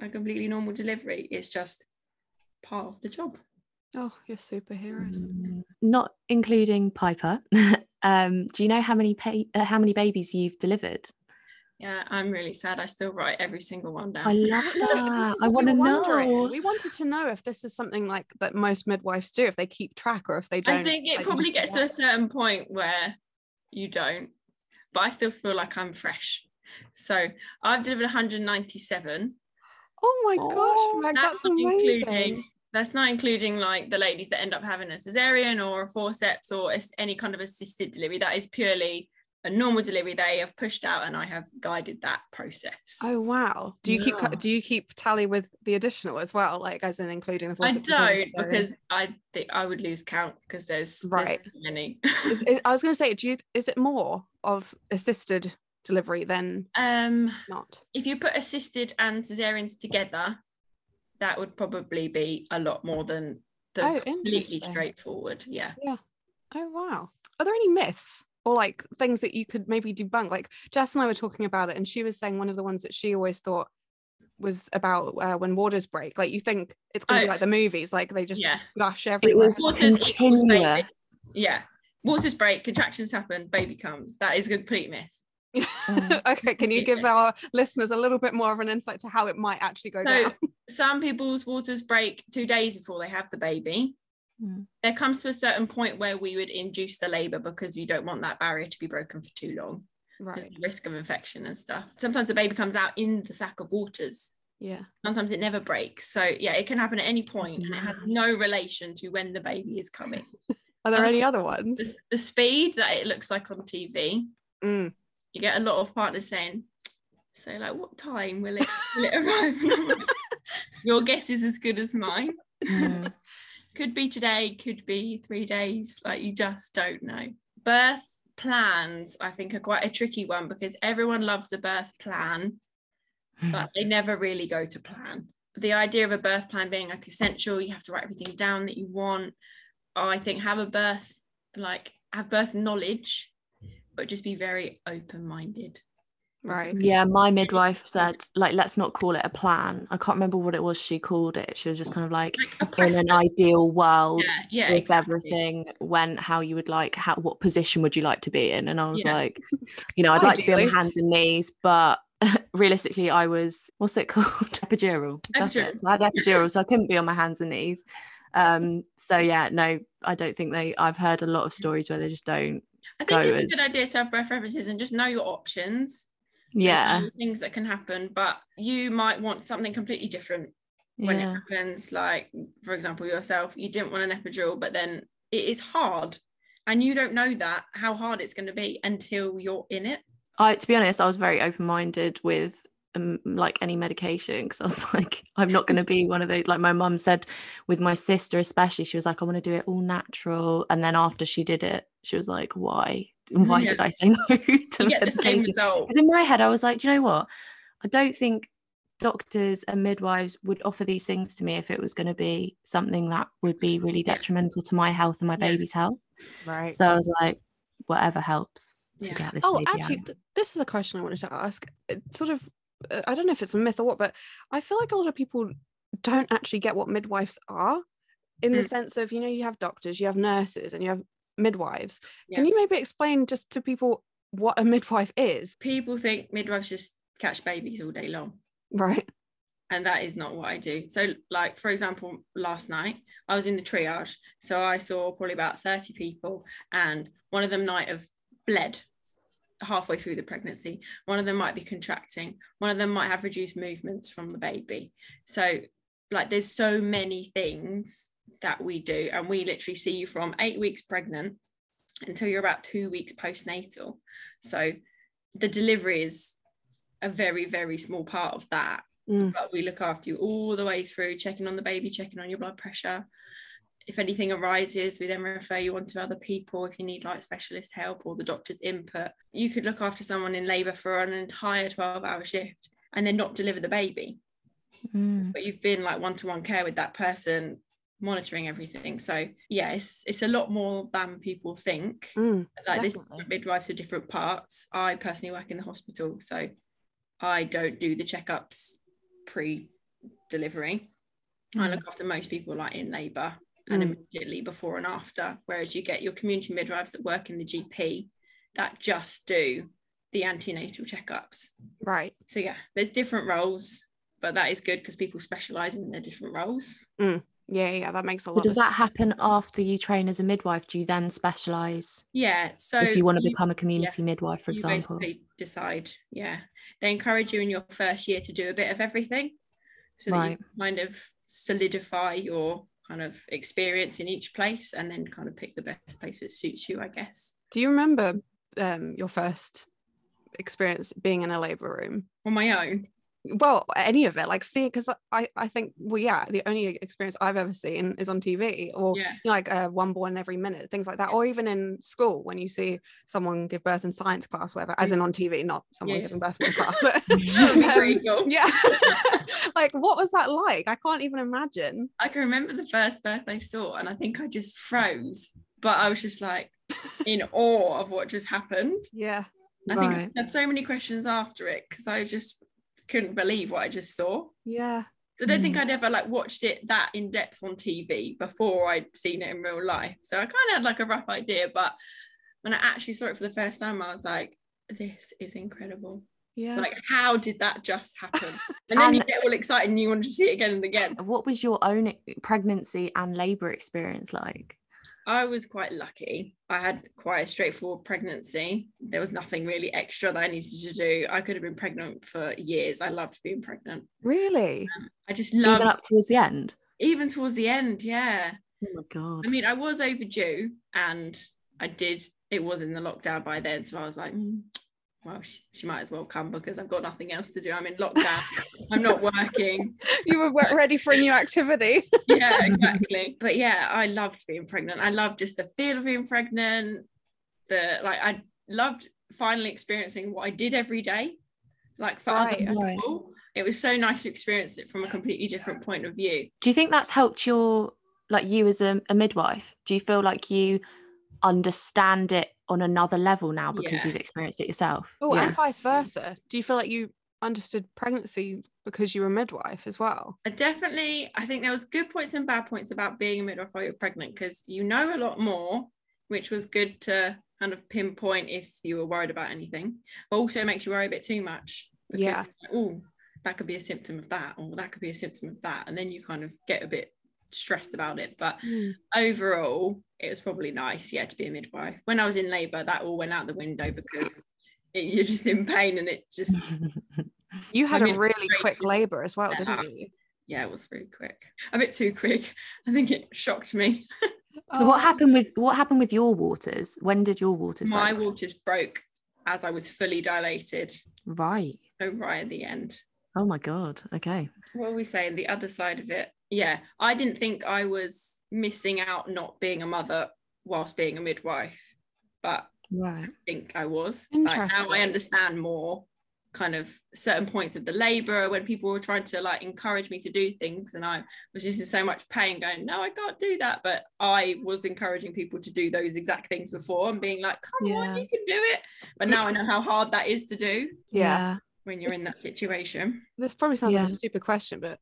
a completely normal delivery. It's just part of the job. Oh, you're superheroes. Mm. Not including Piper. um, do you know how many pa- uh, how many babies you've delivered? Yeah, I'm really sad. I still write every single one down. I love that. I want to know. We wanted to know if this is something like that most midwives do, if they keep track or if they don't. I think it like, probably gets to a certain point where you don't, but I still feel like I'm fresh. So I've delivered 197. Oh my Oh, gosh, Meg, that's, not amazing. including that's not including like the ladies that end up having a cesarean or a forceps or any kind of assisted delivery. That is purely a normal delivery they have pushed out, and I have guided that process. Oh wow. Do you keep Yeah. cu- do you keep tally with the additional as well, like as in including the forceps and don't because I think I would lose count because there's, there's Right. so many. I was going to say, do you is it more of assisted delivery than um. not? if you put assisted and cesareans together, that would probably be a lot more than the Oh, completely straightforward. Yeah. Yeah. Oh wow. Are there any myths or like things that you could maybe debunk? Like Jess and I were talking about it, and she was saying one of the ones that she always thought was about uh, when waters break. Like you think it's going to be Oh. like the movies, like they just Yeah. gush It was Waters equals baby. Yeah. Waters break, contractions happen, baby comes. That is a complete myth. okay, can you give our listeners a little bit more of an insight to how it might actually go So down? some people's waters break two days before they have the baby. Mm. There comes to a certain point where we would induce the labour because you don't want that barrier to be broken for too long. Right. risk of infection and stuff. Sometimes the baby comes out in the sack of waters. Yeah. sometimes it never breaks so yeah it can happen at any point and it has no relation to when the baby is coming Are there Um, any other ones? the, the speed that it looks like on tv Mm. You get a lot of partners saying so like what time will it will it arrive And I'm like, your guess is as good as mine Mm. could be today could be three days like you just don't know birth plans i think are quite a tricky one because everyone loves a birth plan but they never really go to plan. The idea of a birth plan being like essential, you have to write everything down that you want. I think have a birth, like have birth knowledge, but just be very open minded. Right. Yeah, my midwife said, like, let's not call it a plan. I can't remember what it was she called it. She was just kind of like, Like in an ideal world, Yeah, yeah, if exactly. everything went how you would like, how what position would you like to be in? And I was Yeah. like, you know, I'd like to be on my hands and knees, but realistically, I was what's it called? Epidural. That's Epidural. it. So I had epidural, so I couldn't be on my hands and knees. Um, so yeah, no, I don't think they. I've heard a lot of stories where they just don't I think it's as a good idea to have birth references and just know your options. yeah, things that can happen, but you might want something completely different when it happens. Like, for example, yourself, you didn't want an epidural, but then it is hard. And you don't know that how hard it's going to be until you're in it. I to be honest, I was very open minded with um, like any medication because I was like, I'm not going to be one of those. Like my mum said, with my sister especially, she was like, I want to do it all natural. And then after she did it, she was like, Why? Why Yeah. did I say no to You get the same result. In my head, I was like, do you know what? I don't think doctors and midwives would offer these things to me if it was going to be something that would be really detrimental to my health and my baby's health. Right. So I was like, whatever helps Yeah. this Oh, actually, th- this is a question I wanted to ask. It sort of, I don't know if it's a myth or what, but I feel like a lot of people don't actually get what midwives are in the Mm. sense of, you know, you have doctors, you have nurses, and you have midwives. Can you maybe explain just to people what a midwife is? People think midwives just catch babies all day long. Right. and that is not what I do. So, like for example, last night I was in the triage, so I saw probably about thirty people, and one of them might have bled halfway through the pregnancy. One of them might be contracting. One of them might have reduced movements from the baby. So, like, there's so many things that we do, and we literally see you from eight weeks pregnant until you're about two weeks postnatal. So, the delivery is a very very small part of that Mm. but we look after you all the way through, checking on the baby, checking on your blood pressure. If anything arises, we then refer you on to other people if you need like specialist help or the doctor's input. You could look after someone in labour for an entire 12 hour shift and then not deliver the baby, Mm. but you've been like one to one care with that person monitoring everything. So yeah it's, it's a lot more than people think. Mm, like this definitely. midwives are different parts. I personally work in the hospital so i don't do the checkups pre-delivery. I look after most people like in labor and Mm. immediately before and after whereas you get your community midwives that work in the gp that just do the antenatal checkups Right. so yeah there's different roles but that is good because people specialize in their different roles Yeah, yeah, that makes a So lot does of that happen after you train as a midwife? Do you then specialise yeah so if you want to you- become a community midwife, for you example? decide yeah they encourage you in your first year to do a bit of everything so that you kind of solidify your kind of experience in each place and then kind of pick the best place that suits you i guess Do you remember um, your first experience being in a labor room? on my own Well, any of it, like see, because I, I think, well, yeah, the only experience I've ever seen is on TV or yeah you know, like uh, one born every minute, things like that, or even in school when you see someone give birth in science class, whatever, as in on TV, not someone Yeah. giving birth in class, but That would be um, cool. yeah, like what was that like? I can't even imagine. i can remember the first birth i saw and i think i just froze but i was just like in awe of what just happened Yeah, i think Right. i had so many questions after it because i just couldn't believe what i just saw yeah, So I don't think Mm. I'd ever like watched it that in depth on TV before I'd seen it in real life. So I kind of had like a rough idea, but when I actually saw it for the first time, I was like, this is incredible. yeah. Like, how did that just happen? And then you get all excited and you want to see it again and again. What was your own pregnancy and labour experience like? I was quite lucky. I had quite a straightforward pregnancy. There was nothing really extra that I needed to do. I could have been pregnant for years. I loved being pregnant. really? I just loved Even loved up towards the end? even towards the end, yeah. Oh my god. I mean, I was overdue and I did, it was in the lockdown by then. So I was like, "Mm, well, she, she might as well come because I've got nothing else to do. I'm in lockdown. I'm not working. You were ready for a new activity. Yeah, exactly. But yeah, I loved being pregnant. I loved just the feel of being pregnant. The like, I loved finally experiencing what I did every day. Like for Right, other people, it was so nice to experience it from a completely different point of view. Do you think that's helped your like you as a, a midwife? Do you feel like you understand it on another level now because Yeah. you've experienced it yourself? Oh, yeah. and vice versa. Do you feel like you understood pregnancy because you were a midwife as well? I definitely, I think there was good points and bad points about being a midwife while you're pregnant because you know a lot more, which was good to kind of pinpoint if you were worried about anything, but also makes you worry a bit too much. Yeah. Oh, that could be a symptom of that, or that could be a symptom of that, and then you kind of get a bit stressed about it. But Mm. overall, it was probably nice, yeah, to be a midwife. When I was in labour, that all went out the window because it, you're just in pain and it just, You had mean, a really quick labour as well, didn't you? yeah, it was really quick. A bit too quick. I think it shocked me. So what happened with what happened with your waters? When did your waters My break? waters broke as I was fully dilated. Right. So right at the end. Oh my god. Okay. what are we saying the other side of it yeah i didn't think i was missing out not being a mother whilst being a midwife but Right. i think i was. Like now i understand more kind of certain points of the labor when people were trying to like encourage me to do things and i was just in so much pain going no i can't do that but i was encouraging people to do those exact things before and being like come on you can do it. But now i know how hard that is to do yeah. when you're in that situation. This probably sounds like a stupid question, but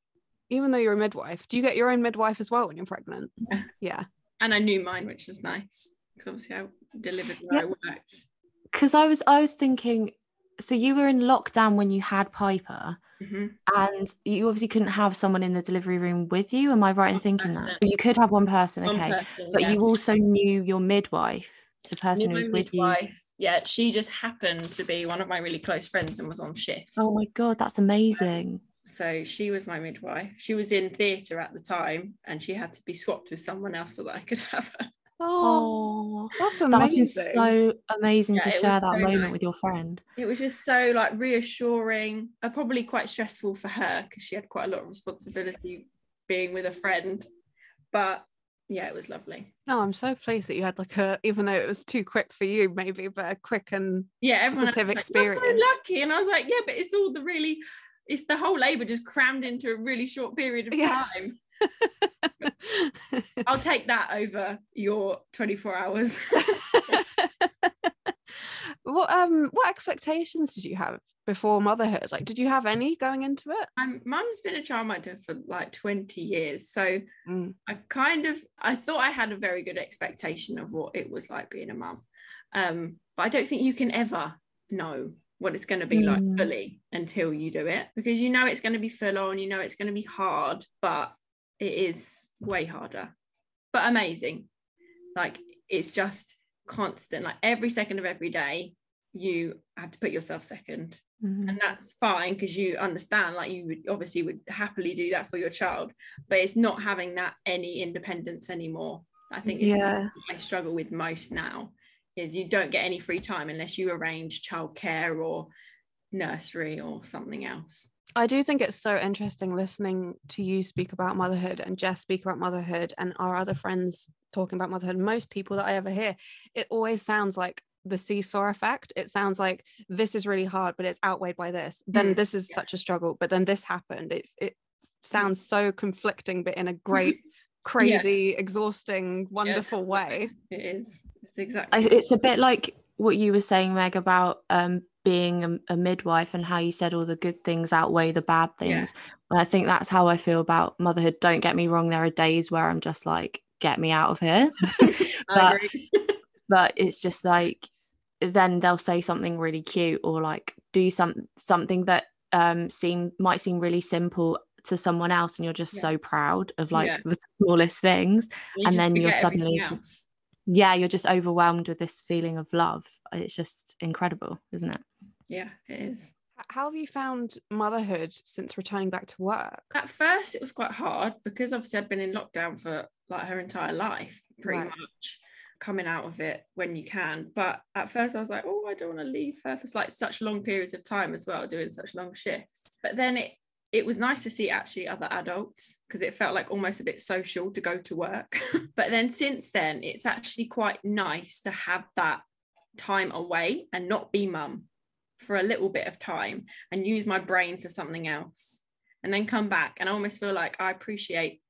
even though you're a midwife, do you get your own midwife as well when you're pregnant? Yeah. Yeah. and I knew mine, which was nice because obviously I delivered where I worked. Because I was I was thinking, so you were in lockdown when you had Piper, Mhm. and you obviously couldn't have someone in the delivery room with you. Am I right in thinking person. that? You could have one person, One okay. person, But yeah. you also knew your midwife, the person Knew who was with you. Yeah, she just happened to be one of my really close friends and was on shift. Oh my god, that's amazing. So she was my midwife. She was in theatre at the time and she had to be swapped with someone else so that I could have her. Oh, Oh, that's that must amazing. be so amazing Yeah, to share that so moment nice. with your friend. It was just so like reassuring, uh, probably quite stressful for her because she had quite a lot of responsibility being with a friend. But yeah, it was lovely. No, I'm so pleased that you had like a, even though it was too quick for you, maybe, but a quick and yeah, everyone else Positive was like, "You're experience. so lucky, and I was like, yeah, but it's all the really, it's the whole labour just crammed into a really short period of Yeah. time. I'll take that over your 24 hours. what um what expectations did you have before motherhood? Like, did you have any going into it? My mum's been a child mother for like 20 years, so Mm. I kind of I thought I had a very good expectation of what it was like being a mum, um, but I don't think you can ever know what it's going to be like Mm. fully until you do it because you know it's going to be full on, you know it's going to be hard, but it is way harder, but amazing. Like it's just constant, like every second of every day, you have to put yourself second Mhm. and that's fine because you understand like you would obviously would happily do that for your child but it's not having that any independence anymore i think Yeah. i struggle with most now is you don't get any free time unless you arrange childcare or nursery or something else I do think it's so interesting listening to you speak about motherhood and Jess speak about motherhood and our other friends talking about motherhood. Most people that I ever hear, it always sounds like the seesaw effect. It sounds like this is really hard, but it's outweighed by this. Then Mm, this is yeah. such a struggle, but then this happened. It it sounds so conflicting, but in a great, crazy, exhausting, wonderful way. it is it's exactly I, it's a bit like what you were saying, Meg, about um, being a, a midwife and how you said all the good things outweigh the bad Yeah. things. And I think that's how I feel about motherhood. Don't get me wrong, there are days where I'm just like, get me out of here. I but agree. but it's just like then they'll say something really cute or like do some something that um seem might seem really simple to someone else and you're just Yeah. so proud of like Yeah. the smallest things You and then you're suddenly- else. yeah you're just overwhelmed with this feeling of love it's just incredible isn't it yeah it is How have you found motherhood since returning back to work? at first it was quite hard because obviously I'd been in lockdown for like her entire life pretty Right. much coming out of it when you can but at first I was like oh I don't want to leave her for like such long periods of time as well doing such long shifts but then it it was nice to see actually other adults because it felt like almost a bit social to go to work. But then since then it's actually quite nice to have that time away and not be mum for a little bit of time and use my brain for something else and then come back. And I almost feel like I appreciate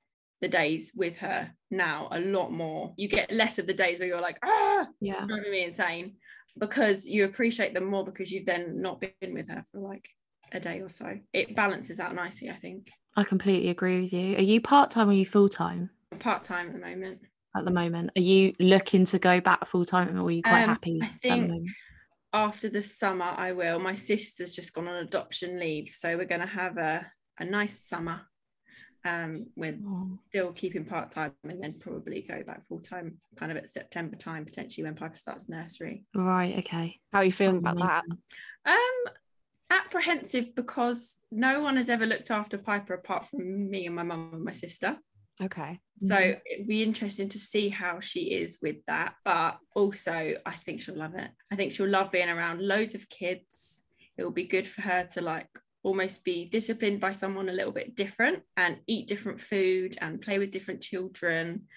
the days with her now a lot more. You get less of the days where you're like, ah, yeah. Driving me insane because you appreciate them more because you've then not been with her for like a day or so. It balances out nicely, I think. i completely agree with you are you part-time or are you full-time part time at the moment. at the moment are you looking to go back full-time or are you quite Um, happy I think? After the summer, I will. My sister's just gone on adoption leave, so we're going to have a, a nice summer. um, with Oh. still keeping part time and then probably go back full time kind of at September time, potentially when Piper starts nursery. Right, okay. How are you feeling about that? Um, apprehensive because no one has ever looked after Piper apart from me and my mum and my sister. Okay. So Mhm. it'd be interesting to see how she is with that. But also, I think she'll love it. I think she'll love being around loads of kids. It will be good for her to like almost be disciplined by someone a little bit different and eat different food and play with different children.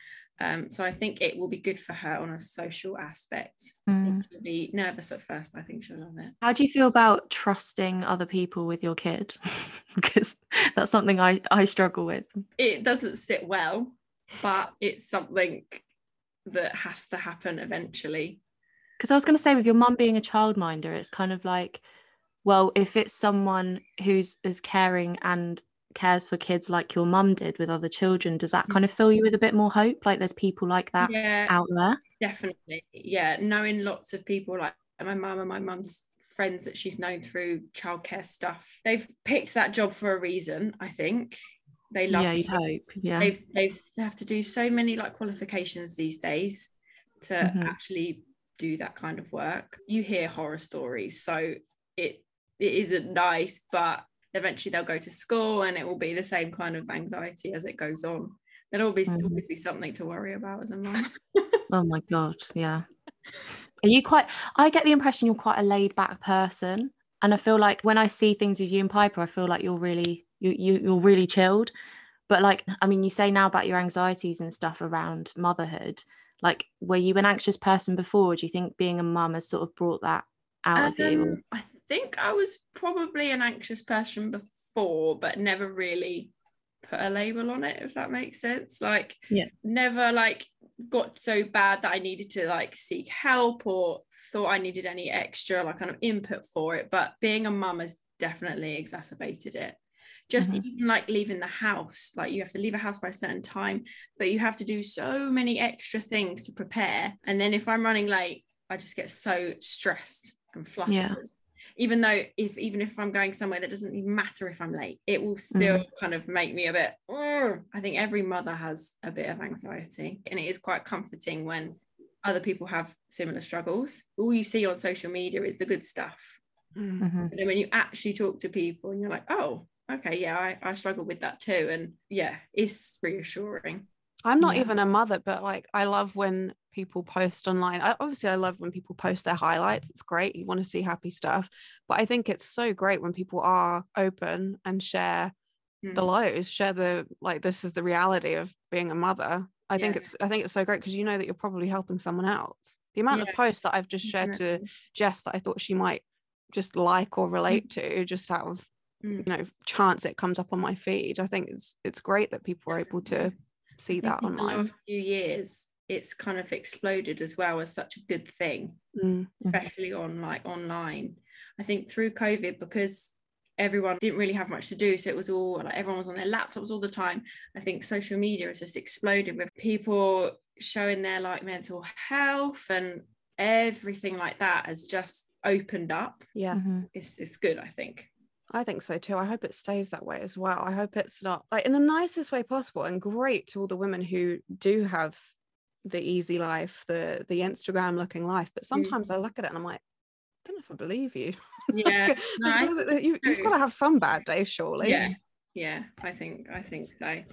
Um, so I think it will be good for her on a social aspect. Mm. She'll be nervous at first, but I think she'll love it. How do you feel about trusting other people with your kid? because that's something I, I struggle with. It doesn't sit well, but it's something that has to happen eventually. Because I was going to say, with your mum being a childminder, it's kind of like, well, if it's someone who's as caring and cares for kids like your mum did with other children, does that kind of fill you with a bit more hope? Like there's people like that Yeah, out there? Definitely. Yeah. Knowing lots of people like my mum and my mum's friends that she's known through childcare stuff, they've picked that job for a reason, I think. They love Yeah, hope, yeah. They've they've they have to do so many like qualifications these days to Mhm. actually do that kind of work. You hear horror stories, so it it isn't nice, but eventually they'll go to school and it will be the same kind of anxiety as it goes on. There'll always Mhm. always be something to worry about as a mum. Oh my God, yeah. Are you quite, I get the impression you're quite a laid back person. And I feel like when I see things with you and Piper, I feel like you're really, you, you, you're really chilled. But like, I mean, you say now about your anxieties and stuff around motherhood. Like, were you an anxious person before? Do you think being a mum has sort of brought that out of you? Um, I think I was probably an anxious person before, but never really put a label on it, if that makes sense. Like, Yeah. never like got so bad that I needed to like seek help or thought I needed any extra like kind of input for it. But being a mum has definitely exacerbated it. Just Mhm. even like leaving the house, like you have to leave a house by a certain time, but you have to do so many extra things to prepare. And then if I'm running late, I just get so stressed and flustered. Yeah. Even though if even if I'm going somewhere that doesn't even matter if I'm late, it will still kind of make me a bit. "Ugh." I think every mother has a bit of anxiety, and it is quite comforting when other people have similar struggles. All you see on social media is the good stuff. Mm. Mhm. But then when you actually talk to people and you're like, oh, okay, yeah, I, I struggle with that too. And yeah, it's reassuring. I'm not Yeah. even a mother, but like I love when people post online. I, obviously, I love when people post their highlights. It's great. You want to see happy stuff, but I think it's so great when people are open and share the Mm. lows, share the like. This is the reality of being a mother. I think it's. I think it's so great because you know that you're probably helping someone else. The amount Yeah, of posts that I've just shared to. Jess that I thought she might just like or relate to, just out of Mm. you know chance it comes up on my feed. I think it's it's great that people are able to see that online. few years, it's kind of exploded as well as such a good thing, Mm. especially on like online. I think through COVID, because everyone didn't really have much to do, so it was all like everyone was on their laptops all the time. I think social media has just exploded with people showing their like mental health and everything like that has just opened up. Yeah. Mhm. It's it's good, I think. I think so too. I hope it stays that way as well. I hope it's not like in the nicest way possible and great to all the women who do have the easy life, the the Instagram looking life. But mm. sometimes I look at it and I'm like, I don't know if I believe you. Yeah, Like, no, gotta- you, have got to have some bad days, surely. yeah, yeah. I think I think so.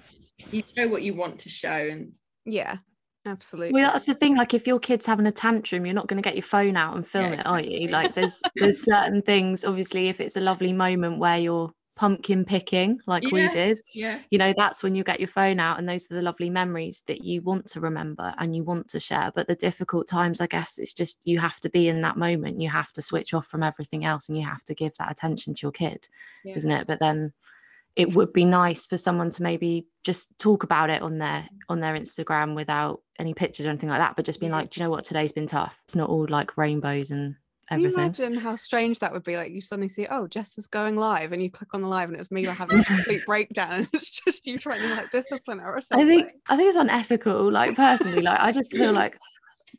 You show what you want to show, and Yeah, absolutely. Well, that's the thing. Like, if your kid's having a tantrum, you're not going to get your phone out and film Yeah, it, are you? Like, there's there's certain things. Obviously, if it's a lovely moment where you're pumpkin picking, like we did, yeah, you know, that's when you get your phone out, and those are the lovely memories that you want to remember and you want to share. But the difficult times, I guess, it's just you have to be in that moment. You have to switch off from everything else, and you have to give that attention to your kid, Yeah. isn't it? But then it would be nice for someone to maybe just talk about it on their on their Instagram without any pictures or anything like that, but just being Yeah. like, do you know what, today's been tough. It's not all like rainbows and Can you imagine how strange that would be? Like you suddenly see, oh, Jess is going live, and you click on the live, and it's Mila having a complete breakdown, and it's just you trying to like discipline her or something. I think I think it's unethical. Like personally, like I just feel like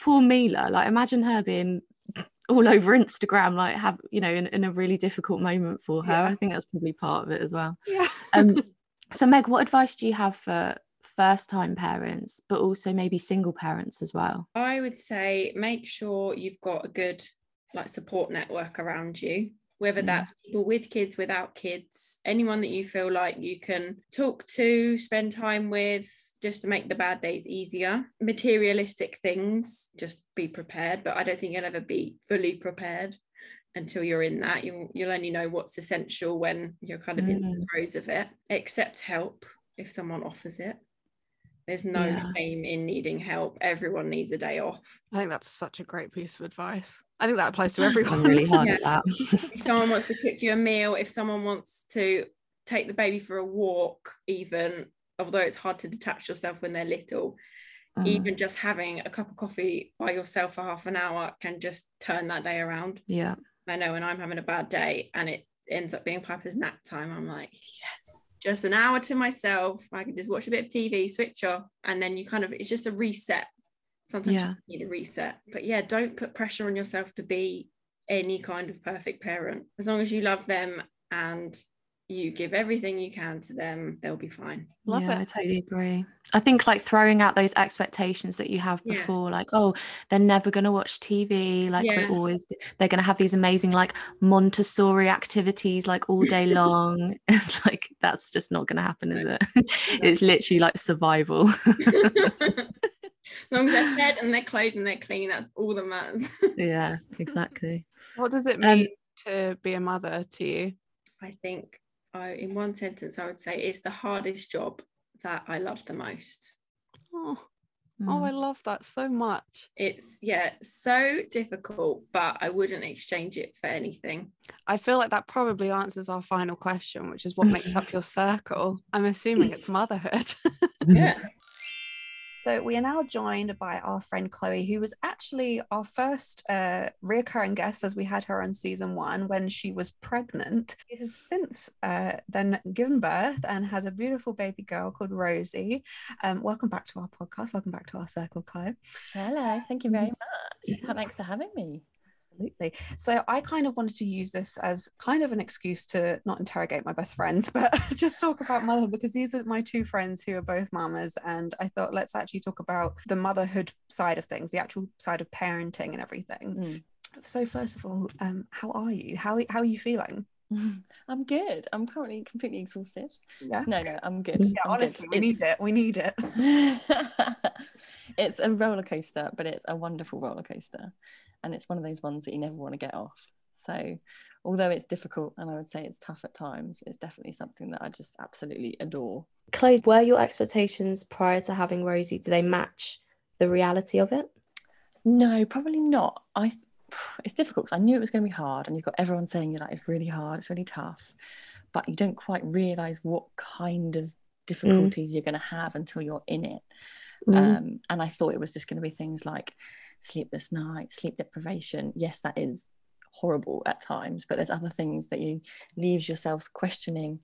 poor Mila. Like imagine her being all over Instagram, like have you know, in, in a really difficult moment for her. Yeah. I think that's probably part of it as well. yeah. Um, So Meg, what advice do you have for first time parents, but also maybe single parents as well? I would say make sure you've got a good like support network around you whether Mm. that's people with kids, without kids, anyone that you feel like you can talk to, spend time with, just to make the bad days easier. Materialistic things, just be prepared, but I don't think you'll ever be fully prepared until you're in that. You'll you'll only know what's essential when you're kind of in the Mm. throes of it. Accept help if someone offers it. There's no Yeah. shame in needing help. Everyone needs a day off. I think that's such a great piece of advice. I think that applies to I'm everyone. really hard Yeah. at that. if someone wants to cook you a meal, if someone wants to take the baby for a walk, even although it's hard to detach yourself when they're little, Mm. even just having a cup of coffee by yourself for half an hour can just turn that day around. yeah. I know when I'm having a bad day and it ends up being Piper's nap time, I'm like, yes, just an hour to myself. I can just watch a bit of TV, switch off, and then you kind of, it's just a reset. Sometimes Yeah. you need a reset. But yeah, don't put pressure on yourself to be any kind of perfect parent. As long as you love them and you give everything you can to them, they'll be fine. Love yeah, it. I totally agree. I think like throwing out those expectations that you have Yeah. before, like, oh, they're never gonna watch TV, like Yeah. we're always they're gonna have these amazing like Montessori activities like all day long. It's like that's just not gonna happen, is it? It's literally like survival. as long as they're fed and they're clothed and they're clean, that's all that matters. yeah, exactly. What does it Um, mean to be a mother to you? I think I, in one sentence, I would say it's the hardest job that I love the most. Oh, oh, I Mm. love that so much. It's yeah, so difficult, but I wouldn't exchange it for anything. I feel like that probably answers our final question, which is what makes up your circle. I'm assuming it's motherhood. Yeah. So we are now joined by our friend Chloe, who was actually our first uh, reoccurring guest as we had her on season one when she was pregnant. She has since uh, then given birth and has a beautiful baby girl called Rosie. Um, welcome back to our podcast. Welcome back to our circle, Chloe. Hello, thank you very much. Thanks for having me. Absolutely. So I kind of wanted to use this as kind of an excuse to not interrogate my best friends, but just talk about motherhood because these are my two friends who are both mamas. And I thought let's actually talk about the motherhood side of things, the actual side of parenting and everything. Mm. So first of all, um, how are you? How how are you feeling? I'm good. I'm currently completely exhausted. Yeah. No, no, I'm good. Yeah, I'm good. honestly, we need it. We need it. it's a roller coaster, but it's a wonderful roller coaster. And it's one of those ones that you never want to get off. So, although it's difficult and I would say it's tough at times, it's definitely something that I just absolutely adore. Chloe, were your expectations prior to having Rosie, do they match the reality of it? No, probably not. I it's difficult because I knew it was going to be hard, and you've got everyone saying you're like it's really hard, it's really tough, but you don't quite realize what kind of difficulties you're going to have until you're in it. Mm. Um, and I thought it was just going to be things like sleepless nights, sleep deprivation. Yes, that is horrible at times, but there's other things that you leaves yourselves questioning.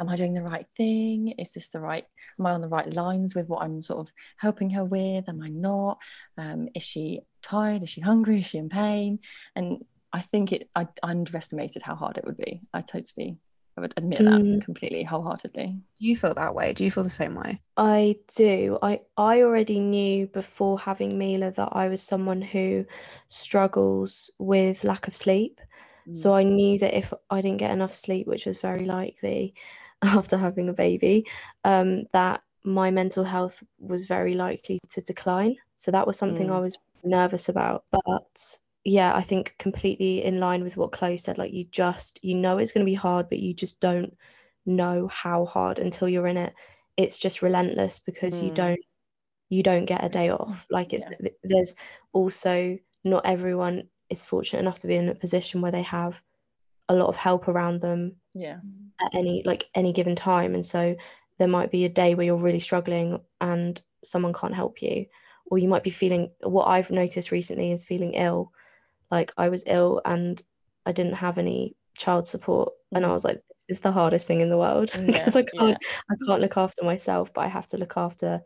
Am I doing the right thing? Is this the right? Am I on the right lines with what I'm sort of helping her with? Am I not? Um, is she tired? Is she hungry? Is she in pain? And I think it. I underestimated how hard it would be. I totally. I would admit that Mm. completely, wholeheartedly. Do you feel that way? Do you feel the same way? I do. I I already knew before having Mila that I was someone who struggles with lack of sleep. So I knew that if I didn't get enough sleep, which was very likely after having a baby, um, that my mental health was very likely to decline. So that was something I Mm. was nervous about. But yeah, I think completely in line with what Chloe said. Like you just you know it's going to be hard, but you just don't know how hard until you're in it. It's just relentless because you Mm. don't you don't get a day off. Like it's th- there's also not everyone is fortunate enough to be in a position where they have a lot of help around them Yeah. at any like any given time and so there might be a day where you're really struggling and someone can't help you or you might be feeling what I've noticed recently is feeling ill like I was ill and I didn't have any child support and I Mm. was like this is the hardest thing in the world Yeah, because I can't yeah. I can't look after myself but I have to look after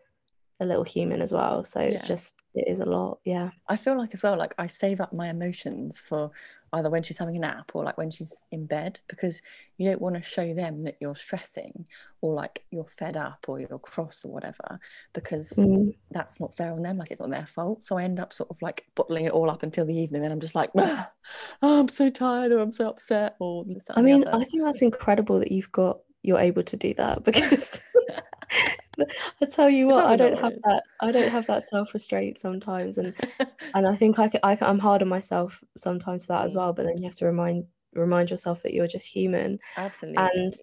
a little human as well. So it's just it is a lot. Yeah. I feel like as well, like I save up my emotions for either when she's having a nap or like when she's in bed because you don't want to show them that you're stressing or like you're fed up or you're cross or whatever because Mm. that's not fair on them. Like it's not their fault. So I end up sort of like bottling it all up until the evening. and I'm just like, oh, I'm so tired or I'm so upset or I mean, other. I think that's incredible that you've got you're able to do that because I tell you what, I don't have that. I don't have that self restraint sometimes, and and I think I I'm hard on myself sometimes for that as Mm. well. But then you have to remind remind yourself that you're just human, Absolutely. and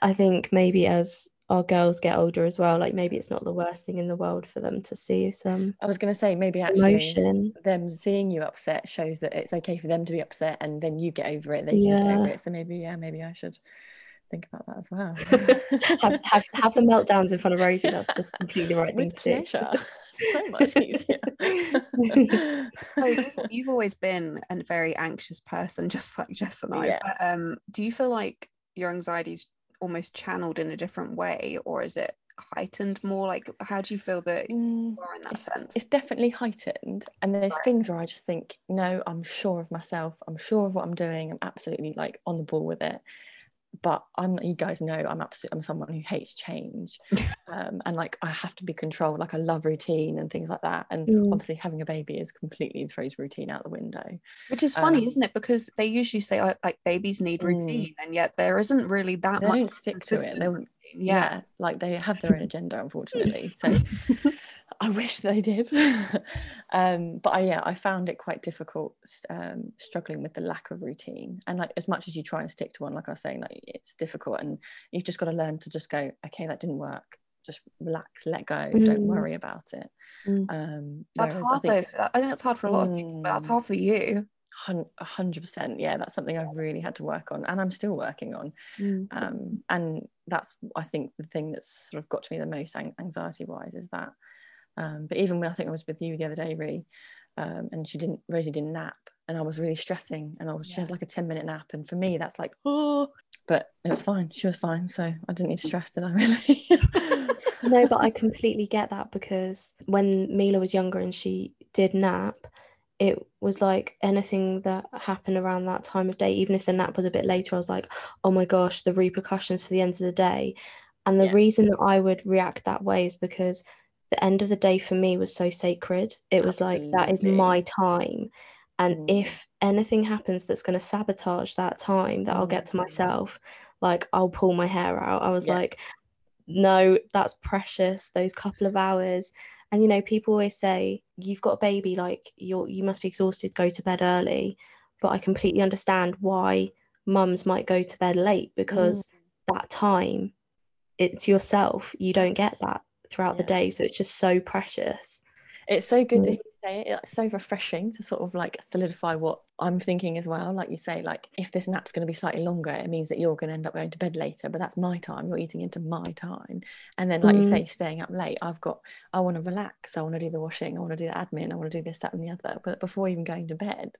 I think maybe as our girls get older as well, like maybe it's not the worst thing in the world for them to see some I was going to say maybe actually emotion. them seeing you upset shows that it's okay for them to be upset and then you get over it they can get over it so maybe yeah maybe I should think about that as well have, have have the meltdowns in front of Rosie. That's just completely the right thing with to do. so much easier So you've, you've always been a very anxious person, just like Jess and I. Yeah. But, um, do you feel like your anxiety is almost channeled in a different way, or is it heightened more? Like, how do you feel that you Mm, are in that it's, sense? it's definitely heightened and there's Right. things where I just think no I'm sure of myself I'm sure of what I'm doing I'm absolutely like on the ball with it but I'm you guys know I'm absolutely I'm someone who hates change um, and like I have to be controlled like I love routine and things like that and Mm. obviously having a baby is completely throws routine out the window Which is funny, um, isn't it? Because they usually say like babies need Mm. routine, and yet there isn't really that they much don't stick to it yeah. Yeah. like they have their own agenda unfortunately so I wish they did. um, but I, yeah, I found it quite difficult um, struggling with the lack of routine. And like as much as you try and stick to one, like I was saying, like it's difficult, and you've just got to learn to just go, okay, that didn't work. Just relax, let go, don't Mm. worry about it. Mm. Um, That's hard I think though. I think that's hard for a lot of people, but that's Mm. hard for you. hundred percent, yeah, that's something I've really had to work on, and I'm still working on. um, and that's I think the thing that's sort of got to me the most anxiety wise is that um, but even when I think I was with you the other day Ree um, and she didn't Rosie didn't nap and I was really stressing and I was she had like a 10 minute nap and for me that's like oh but it was fine she was fine so I didn't need to stress did I really No, but I completely get that because when Mila was younger and she did nap, it was like anything that happened around that time of day, even if the nap was a bit later, I was like, oh my gosh, the repercussions for the end of the day. And the Yeah. reason that I would react that way is because the end of the day for me was so sacred. It was like, that is my time. And Mm. if anything happens that's going to sabotage that time that I'll get to Mm. myself, like I'll pull my hair out. I was Yeah. like, no, that's precious, those couple of hours. And you know, people always say, you've got a baby, like you're you must be exhausted, go to bed early. But I completely understand why mums might go to bed late because that time it's yourself. You don't get that throughout the day. So it's just so precious. it's so good to Mm. hear you say it. It's so refreshing to sort of like solidify what I'm thinking as well. Like you say, like if this nap's going to be slightly longer, it means that you're going to end up going to bed later, but that's my time. You're eating into my time. And then, like you Mm. say, staying up late, I've got, I want to relax. I want to do the washing. I want to do the admin. I want to do this, that, and the other. But before even going to bed,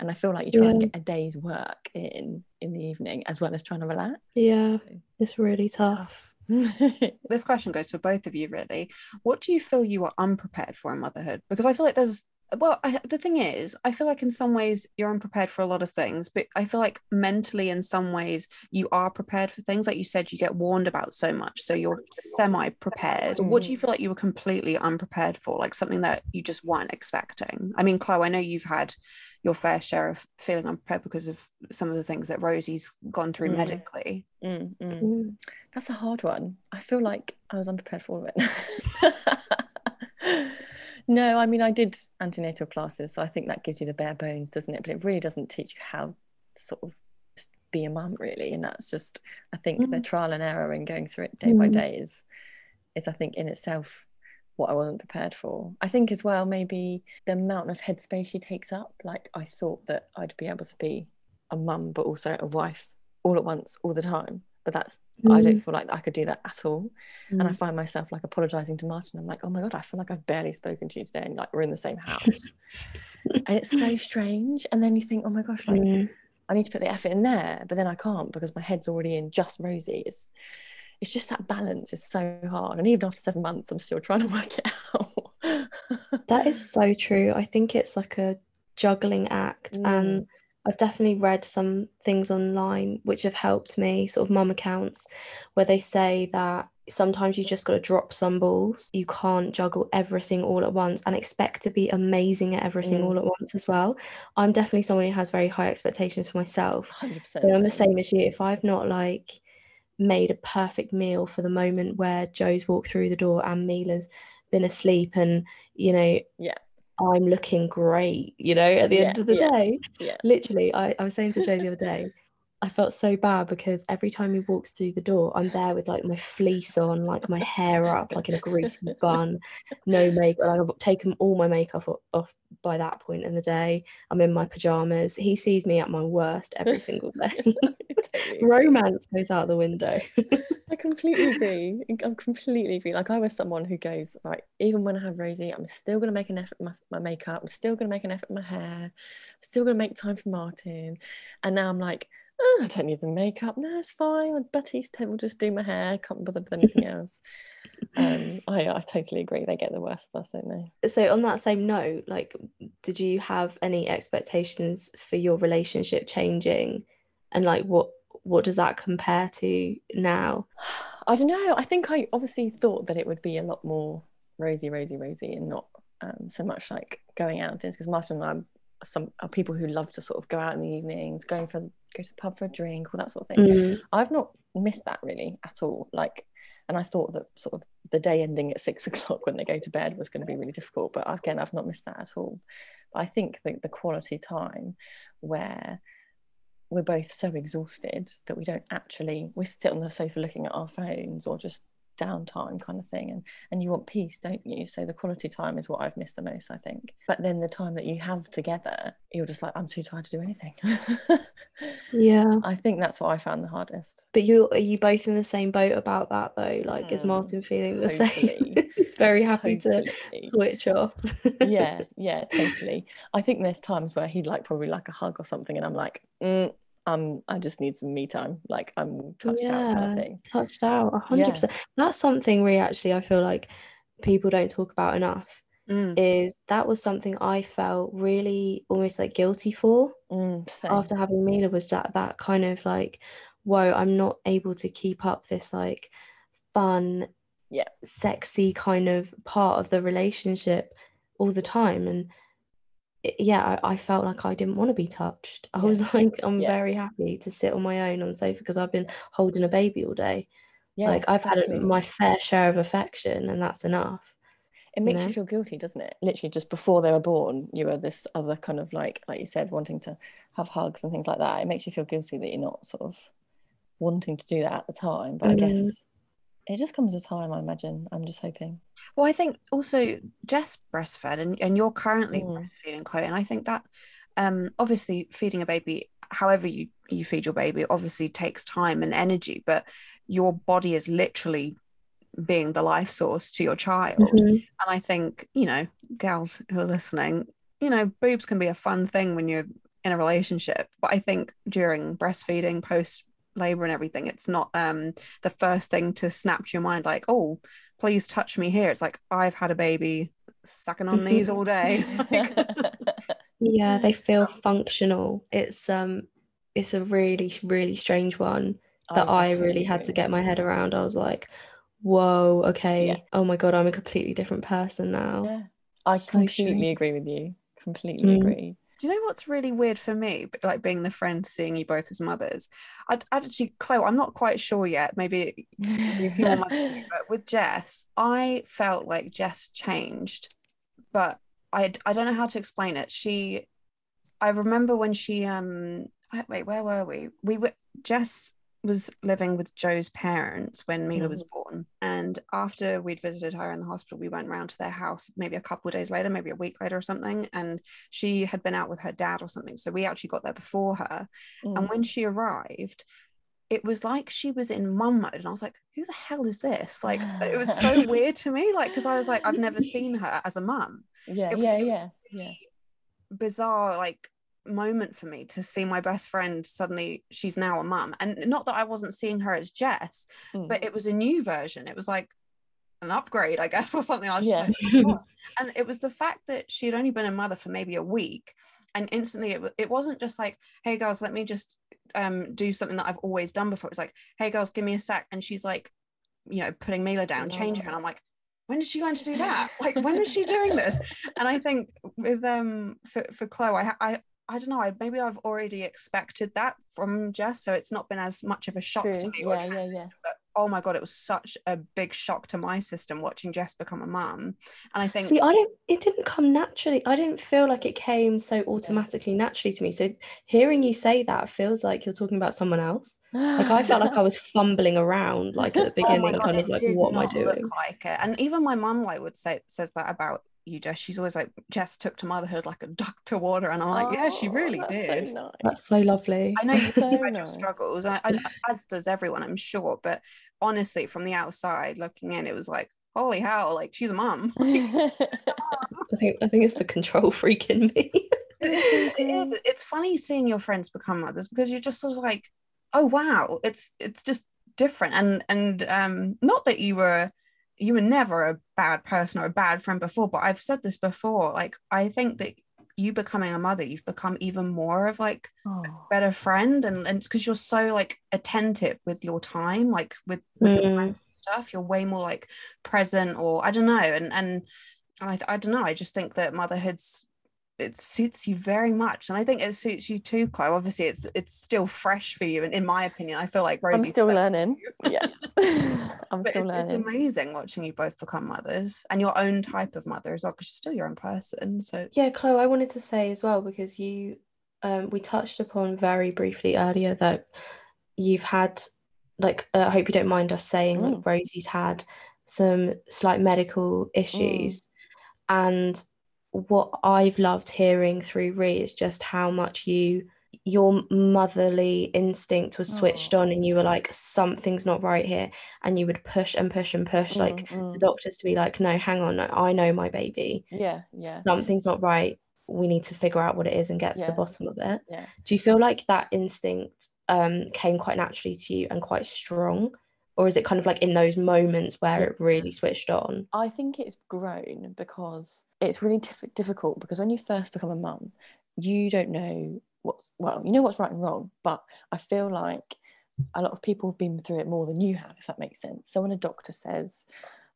and I feel like you try and Yeah. get a day's work in in the evening as well as trying to relax. Yeah, So, it's really tough. tough. This question goes for both of you, really. What do you feel you are unprepared for in motherhood? Because I feel like there's, well, I, the thing is, I feel like in some ways you're unprepared for a lot of things, but I feel like mentally, in some ways, you are prepared for things. Like you said, you get warned about so much, so you're semi prepared. What do you feel like you were completely unprepared for? Like something that you just weren't expecting? I mean, Chloe, I know you've had your fair share of feeling unprepared because of some of the things that Rosie's gone through Mm. medically. Mm, mm. Mm. That's a hard one. I feel like I was unprepared for all of it. no, I mean, I did antenatal classes, so I think that gives you the bare bones, doesn't it? But it really doesn't teach you how to sort of be a mum, really. And that's just, I think, the trial and error and going through it day by Mm. day is, is I think, in itself what I wasn't prepared for. I think as well, maybe the amount of headspace she takes up. Like, I thought that I'd be able to be a mum, but also a wife all at once, all the time. But that's I don't Mm. feel like I could do that at all. And I find myself like apologizing to Martin. I'm like, oh my God, I feel like I've barely spoken to you today. And like we're in the same house. and it's so strange. And then you think, oh my gosh, like Mm. I need to put the effort in there. But then I can't because my head's already in just Rosie. It's it's just that balance is so hard. And even after seven months, I'm still trying to work it out. That is so true. I think it's like a juggling act. Mm. And I've definitely read some things online which have helped me, sort of mum accounts, where they say that sometimes you just got to drop some balls. You can't juggle everything all at once and expect to be amazing at everything Mm. all at once as well. I'm definitely someone who has very high expectations for myself. 100%. So I'm the same as you. If I've not like made a perfect meal for the moment where Joe's walked through the door and Mila's been asleep and you know Yeah. I'm looking great, you know, at the end of the yeah, day. yeah. Literally, I, I was saying to Joe the other day, I felt so bad because every time he walks through the door, I'm there with like my fleece on, like my hair up, like in a greasy bun, no makeup. Like I've taken all my makeup off by that point in the day. I'm in my pajamas. He sees me at my worst every single day. Romance goes out the window. I completely agree. I completely agree. Like I was someone who goes right. Even when I have Rosie, I'm still gonna make an effort with my, my makeup. I'm still gonna make an effort with my hair. I'm still gonna make time for Martin. And now I'm like, oh, I don't need the makeup. No, it's fine. Batiste will just do my hair. Can't bother with anything else. Um, I I totally agree. They get the worst of us, don't they? so on that same note, like, did you have any expectations for your relationship changing, and like what what does that compare to now? I don't know. I think I obviously thought that it would be a lot more rosy, rosy, rosy, and not um, so much like going out and things. Because Martin and I are some are people who love to sort of go out in the evenings, going for go to the pub for a drink, all that sort of thing. Mm, I've not missed that really at all. Like, and I thought that sort of the day ending at six o'clock when they go to bed was going to be really difficult. But again, I've not missed that at all. But I think that the quality time where we're both so exhausted that we don't actually we sit on the sofa looking at our phones or just downtime kind of thing and and you want peace don't you so the quality time is what I've missed the most I think but then the time that you have together you're just like I'm too tired to do anything yeah, I think that's what I found the hardest but you are you both in the same boat about that though? Like, is Mm, Martin feeling the same? totally. He's very happy to switch off. yeah yeah totally I think there's times where he'd like probably like a hug or something and I'm like mm, um I just need some me time like I'm touched out kind Yeah. of thing touched out a hundred Yeah. percent. That's something we actually I feel like people don't talk about enough. Mm. Is that was something I felt really almost like guilty for mm, after having Mila was that that kind of like, whoa, I'm not able to keep up this like fun, Yeah. sexy kind of part of the relationship all the time. And yeah, I, I felt like I didn't want to be touched. I Yeah. was like, I'm Yeah. very happy to sit on my own on the sofa because I've been holding a baby all day. yeah like I've had exactly. a, my fair share of affection, and that's enough. it makes know? you feel guilty doesn't it literally just before they were born you were this other kind of like like you said wanting to have hugs and things like that it makes you feel guilty that you're not sort of wanting to do that at the time but I Mm. guess it just comes with time I imagine I'm just hoping Well, I think also Jess breastfed and, and you're currently Mm. breastfeeding Chloe. And I think that um obviously feeding a baby, however you, you feed your baby, obviously takes time and energy, but your body is literally being the life source to your child. Mhm. And I think, you know, gals who are listening, you know, boobs can be a fun thing when you're in a relationship. But I think during breastfeeding, post labor and everything, it's not um the first thing to snap to your mind like, oh, please touch me here. It's like I've had a baby sucking on these all day. Yeah, they feel functional. It's um, it's a really really strange one that I, totally really had to get my head around. I was like, whoa, okay, Yeah. oh my god, I'm a completely different person now. yeah I So completely agree with you completely Mm. agree Do you know what's really weird for me, but like being the friend, seeing you both as mothers? I'd, I'd actually, Chloe, I'm not quite sure yet. Maybe a few more months ago, but with Jess, I felt like Jess changed, but I I don't know how to explain it. She, I remember when she um wait, where were we? We were Jess was living with Joe's parents when Mila was born, and after we'd visited her in the hospital, we went round to their house maybe a couple of days later, maybe a week later or something, and she had been out with her dad or something, so we actually got there before her, Mm. and when she arrived it was like she was in mum mode. And i was like who the hell is this? Like it was so weird to me like because i was like i've never seen her as a mum. Yeah yeah yeah yeah. bizarre like moment for me to see my best friend suddenly she's now a mum. And not that I wasn't seeing her as Jess Mm. but it was a new version. It was like an upgrade I guess or something I was Yeah. just like, "Oh." and it was the fact that she had only been a mother for maybe a week and instantly it, it wasn't just like hey girls let me just um do something that I've always done before. It was like hey girls give me a sec. And she's like you know putting Mila down changing her and I'm like when is she going to do that? Like when is she doing this? And I think with um for, for Chloe I, I I don't know I maybe I've already expected that from Jess so it's not been as much of a shock to me Yeah, yeah, yeah. but oh my god it was such a big shock to my system watching Jess become a mum and I think See, I don't. It didn't come naturally. I didn't feel like it came so automatically naturally to me. So hearing you say that feels like you're talking about someone else. Like I felt like I was fumbling around, like at the oh beginning, god kind of like, what am I doing? like it and even my mum like would say says that about you Jess she's always like Jess took to motherhood like a duck to water and I'm like yeah she Oh, really that's did So nice. That's so lovely. I know you So had your struggles, I, I, as does everyone, I'm sure. But honestly, from the outside looking in, it was like, holy hell, like she's a mum. I think I think it's the control freak in me. it is, it is. It's funny seeing your friends become mothers because you're just sort of like, oh wow, it's it's just different. And and um, not that you were you were never a bad person or a bad friend before, but I've said this before. Like I think that you becoming a mother, you've become even more of like Oh, better friend and and because you're so like attentive with your time like with with the Mm. plans and stuff you're way more like present or I don't know and and I, I don't know I just think that motherhood's it suits you very much and I think it suits you too Chloe. Obviously it's it's still fresh for you and in my opinion I feel like I'm still learning. Yeah, I'm but still it's, it's amazing watching you both become mothers and your own type of mother as well because you're still your own person so Yeah, Chloe, I wanted to say as well because you, um, we touched upon very briefly earlier that you've had, like, uh, I hope you don't mind us saying, Mm. like, Rosie's had some slight medical issues, and what I've loved hearing through Ree is just how much you, your motherly instinct was switched Aw. on, and you were like, something's not right here, and you would push and push and push, like Mm, the mm. doctors to be like, no, hang on, no, I know my baby. Yeah, yeah, something's not right. We need to figure out what it is and get to the bottom of it. Yeah. do you feel like that instinct um came quite naturally to you and quite strong or is it kind of like in those moments where it really switched on? I think it's grown because it's really diff- difficult because when you first become a mum, you don't know what's well, you know what's right and wrong, but I feel like a lot of people have been through it more than you have, if that makes sense. So when a doctor says,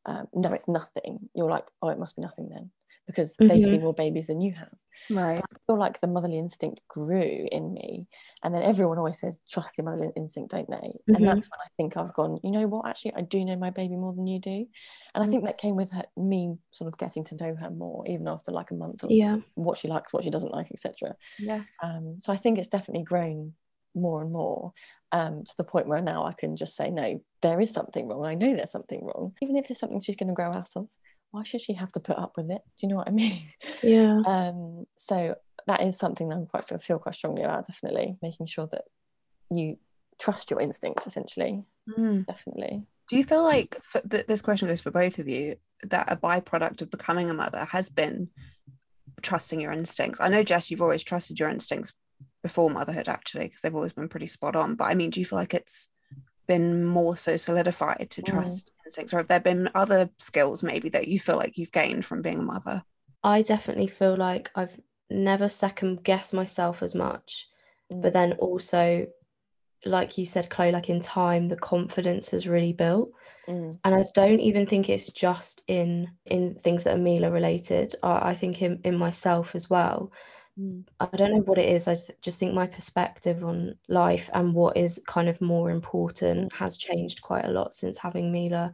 um, no, it's nothing, you're like, oh, it must be nothing then, because they've seen more babies than you have. right I feel like the motherly instinct grew in me. And then everyone always says, trust your motherly instinct, don't they? Mhm. And that's when I think I've gone, you know what, actually, I do know my baby more than you do. And I think that came with her, me sort of getting to know her more, even after like a month or so, yeah what she likes, what she doesn't like, etc. yeah Um, so I think it's definitely grown more and more um, to the point where now I can just say, no, there is something wrong. I know there's something wrong. Even if it's something she's going to grow out of, why should she have to put up with it? Do you know what I mean? yeah um so that is something that i'm quite feel, feel quite strongly about definitely making sure that you trust your instincts essentially Mm. definitely Do you feel like for, th- this question goes for both of you that a byproduct of becoming a mother has been trusting your instincts? I know Jess, you've always trusted your instincts before motherhood, actually, because they've always been pretty spot on. But I mean, do you feel like it's been more so solidified to Mm. trust instincts, or have there been other skills maybe that you feel like you've gained from being a mother? i definitely feel like i've never second guessed myself as much but then also like you said chloe like in time the confidence has really built Mm, and I don't even think it's just in in things that are Mila related. I, I think in, in myself as well. Mm, I don't know what it is. I just think my perspective on life and what is kind of more important has changed quite a lot since having Mila,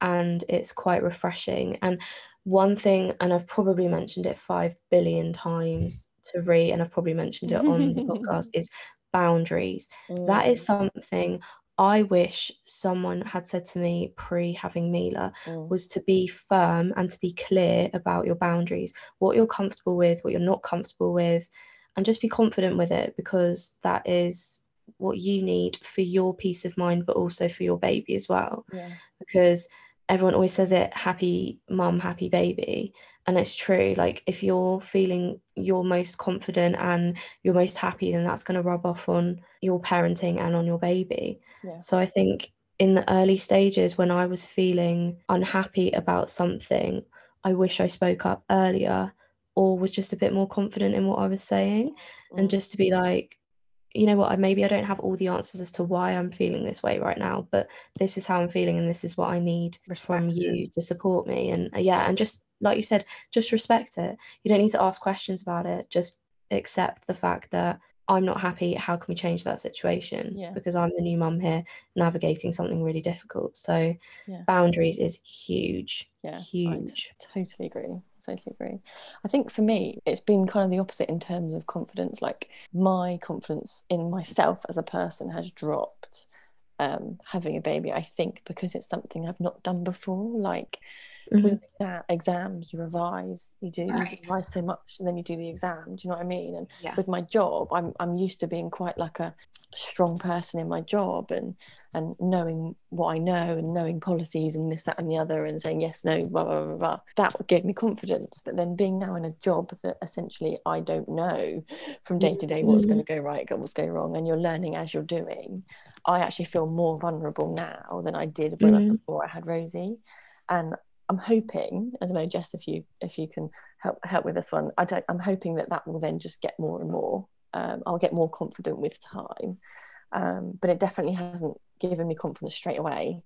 and it's quite refreshing. And one thing, and I've probably mentioned it five billion times to Ree, and I've probably mentioned it on the podcast, is boundaries that is something I wish someone had said to me pre having Mila mm, was to be firm and to be clear about your boundaries, what you're comfortable with, what you're not comfortable with, and just be confident with it because that is what you need for your peace of mind, but also for your baby as well. yeah Because everyone always says it happy mum, happy baby. And it's true like if you're feeling your most confident and you're most happy then that's going to rub off on your parenting and on your baby Yeah. so i think in the early stages when i was feeling unhappy about something i wish i spoke up earlier or was just a bit more confident in what i was saying and Mm. just to be like you know what I maybe I don't have all the answers as to why I'm feeling this way right now but this is how I'm feeling and this is what I need from Respect it. you to support me and uh, yeah and just like you said just respect it you don't need to ask questions about it just accept the fact that I'm not happy how can we change that situation Yeah. because I'm the new mum here navigating something really difficult so Yeah. boundaries is huge Yeah, I t- huge totally agree. Totally agree. I think for me, it's been kind of the opposite in terms of confidence. Like my confidence in myself as a person has dropped um, having a baby. I think because it's something I've not done before. Like Mhm. with exa- exams, you revise, you do you revise so much, and then you do the exam. Do you know what I mean? And Yeah. with my job, I'm I'm used to being quite like a strong person in my job and and knowing what I know and knowing policies and this, that, and the other, and saying yes, no, blah blah blah. blah. That gave me confidence. But then being now in a job that essentially I don't know from day to day what's Mhm. going to go right, what's going wrong, and you're learning as you're doing. I actually feel more vulnerable now than I did when I, Mhm. before I had Rosie, and I'm hoping, I don't know, Jess, if you if you can help help with this one, I don't. I'm hoping that that will then just get more and more. Um, I'll get more confident with time, um, but it definitely hasn't given me confidence straight away.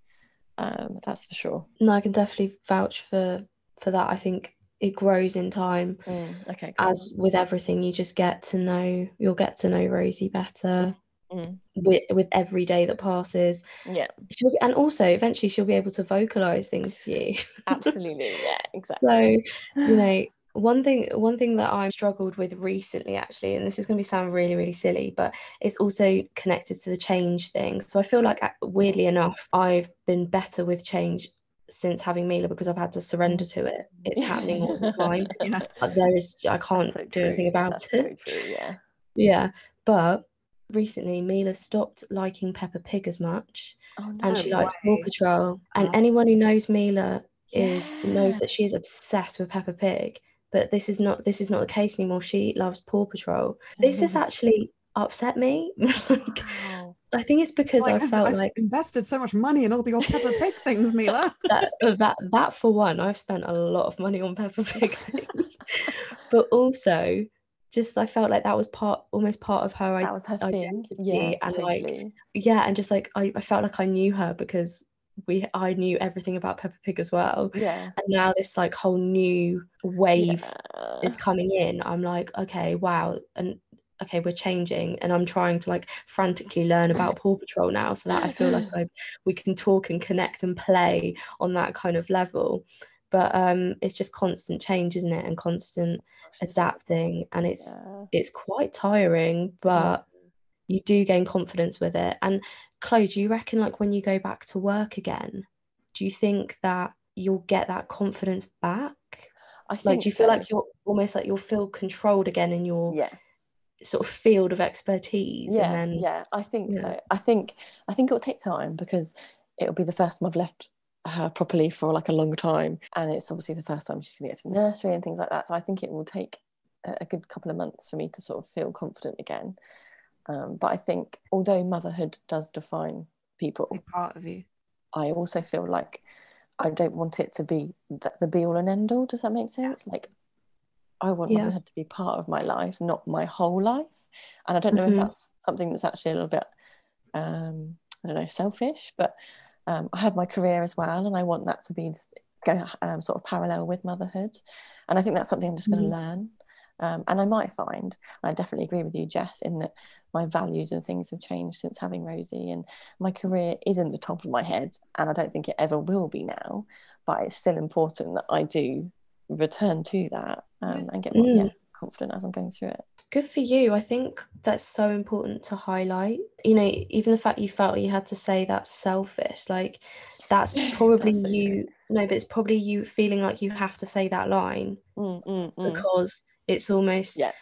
Um, that's for sure. no I can definitely vouch for for that I think it grows in time Mm, okay, cool. as with everything you just get to know you'll get to know Rosie better Mm, with with every day that passes yeah, she'll, and also eventually she'll be able to vocalize things to you absolutely. Yeah, exactly. so you know one thing one thing that I've struggled with recently actually and this is going to sound really really silly but it's also connected to the change thing so I feel like uh, weirdly enough I've been better with change since having Mila because I've had to surrender to it it's happening all the time Yeah. There is I can't so do anything about That's it so true. Yeah. yeah but recently Mila stopped liking Peppa Pig as much Oh no. and she likes Paw. Patrol and Uh, anyone who knows Mila is knows that she is obsessed with Peppa Pig but this is not this is not the case anymore she loves Paw Patrol this has Oh, actually upset me Like, wow. I think it's because like, I felt I've like invested so much money in all your Peppa Pig things, Mila. that uh, that that for one I've spent a lot of money on Peppa Pig things but also just I felt like that was part almost part of her That was her thing. Yeah, and like totally. yeah and just like I, I felt like I knew her because we I knew everything about Peppa Pig as well Yeah. and now this like whole new wave Yeah. is coming in I'm like okay wow and okay we're changing and I'm trying to like frantically learn about Paw Patrol now so that I feel like I we can talk and connect and play on that kind of level but um it's just constant change isn't it? And constant adapting and it's Yeah. it's quite tiring but you do gain confidence with it. And Chloe do you reckon like when you go back to work again do you think that you'll get that confidence back? I like do you feel like you're almost like you'll feel controlled again in your yeah. sort of field of expertise yeah and then yeah i think yeah. so. I think i think it'll take time because it'll be the first time i've left her properly for like a long time and it's obviously the first time she's going to get to nursery and things like that so i think it will take a, a good couple of months for me to sort of feel confident again um, but i think although motherhood does define people Big part of you. I also feel like I don't want it to be th- the be all and end all. Does that make sense? Like, I want Yeah. motherhood to be part of my life, not my whole life. And I don't know Mhm. if that's something that's actually a little bit, um, I don't know, selfish, but um, I have my career as well, and I want that to be this, go um, sort of parallel with motherhood. And I think that's something I'm just going to learn. Um, and I might find, and I definitely agree with you, Jess, in that my values and things have changed since having Rosie, and my career isn't the top of my head, and I don't think it ever will be now. But it's still important that I do return to that um, and get more Mm. yeah, confident as I'm going through it. Good for you i think that's so important to highlight you know even the fact you felt you had to say that's selfish like that's probably That's so true. you no but it's probably you feeling like you have to say that line Mm, mm, mm. because it's almost Yeah.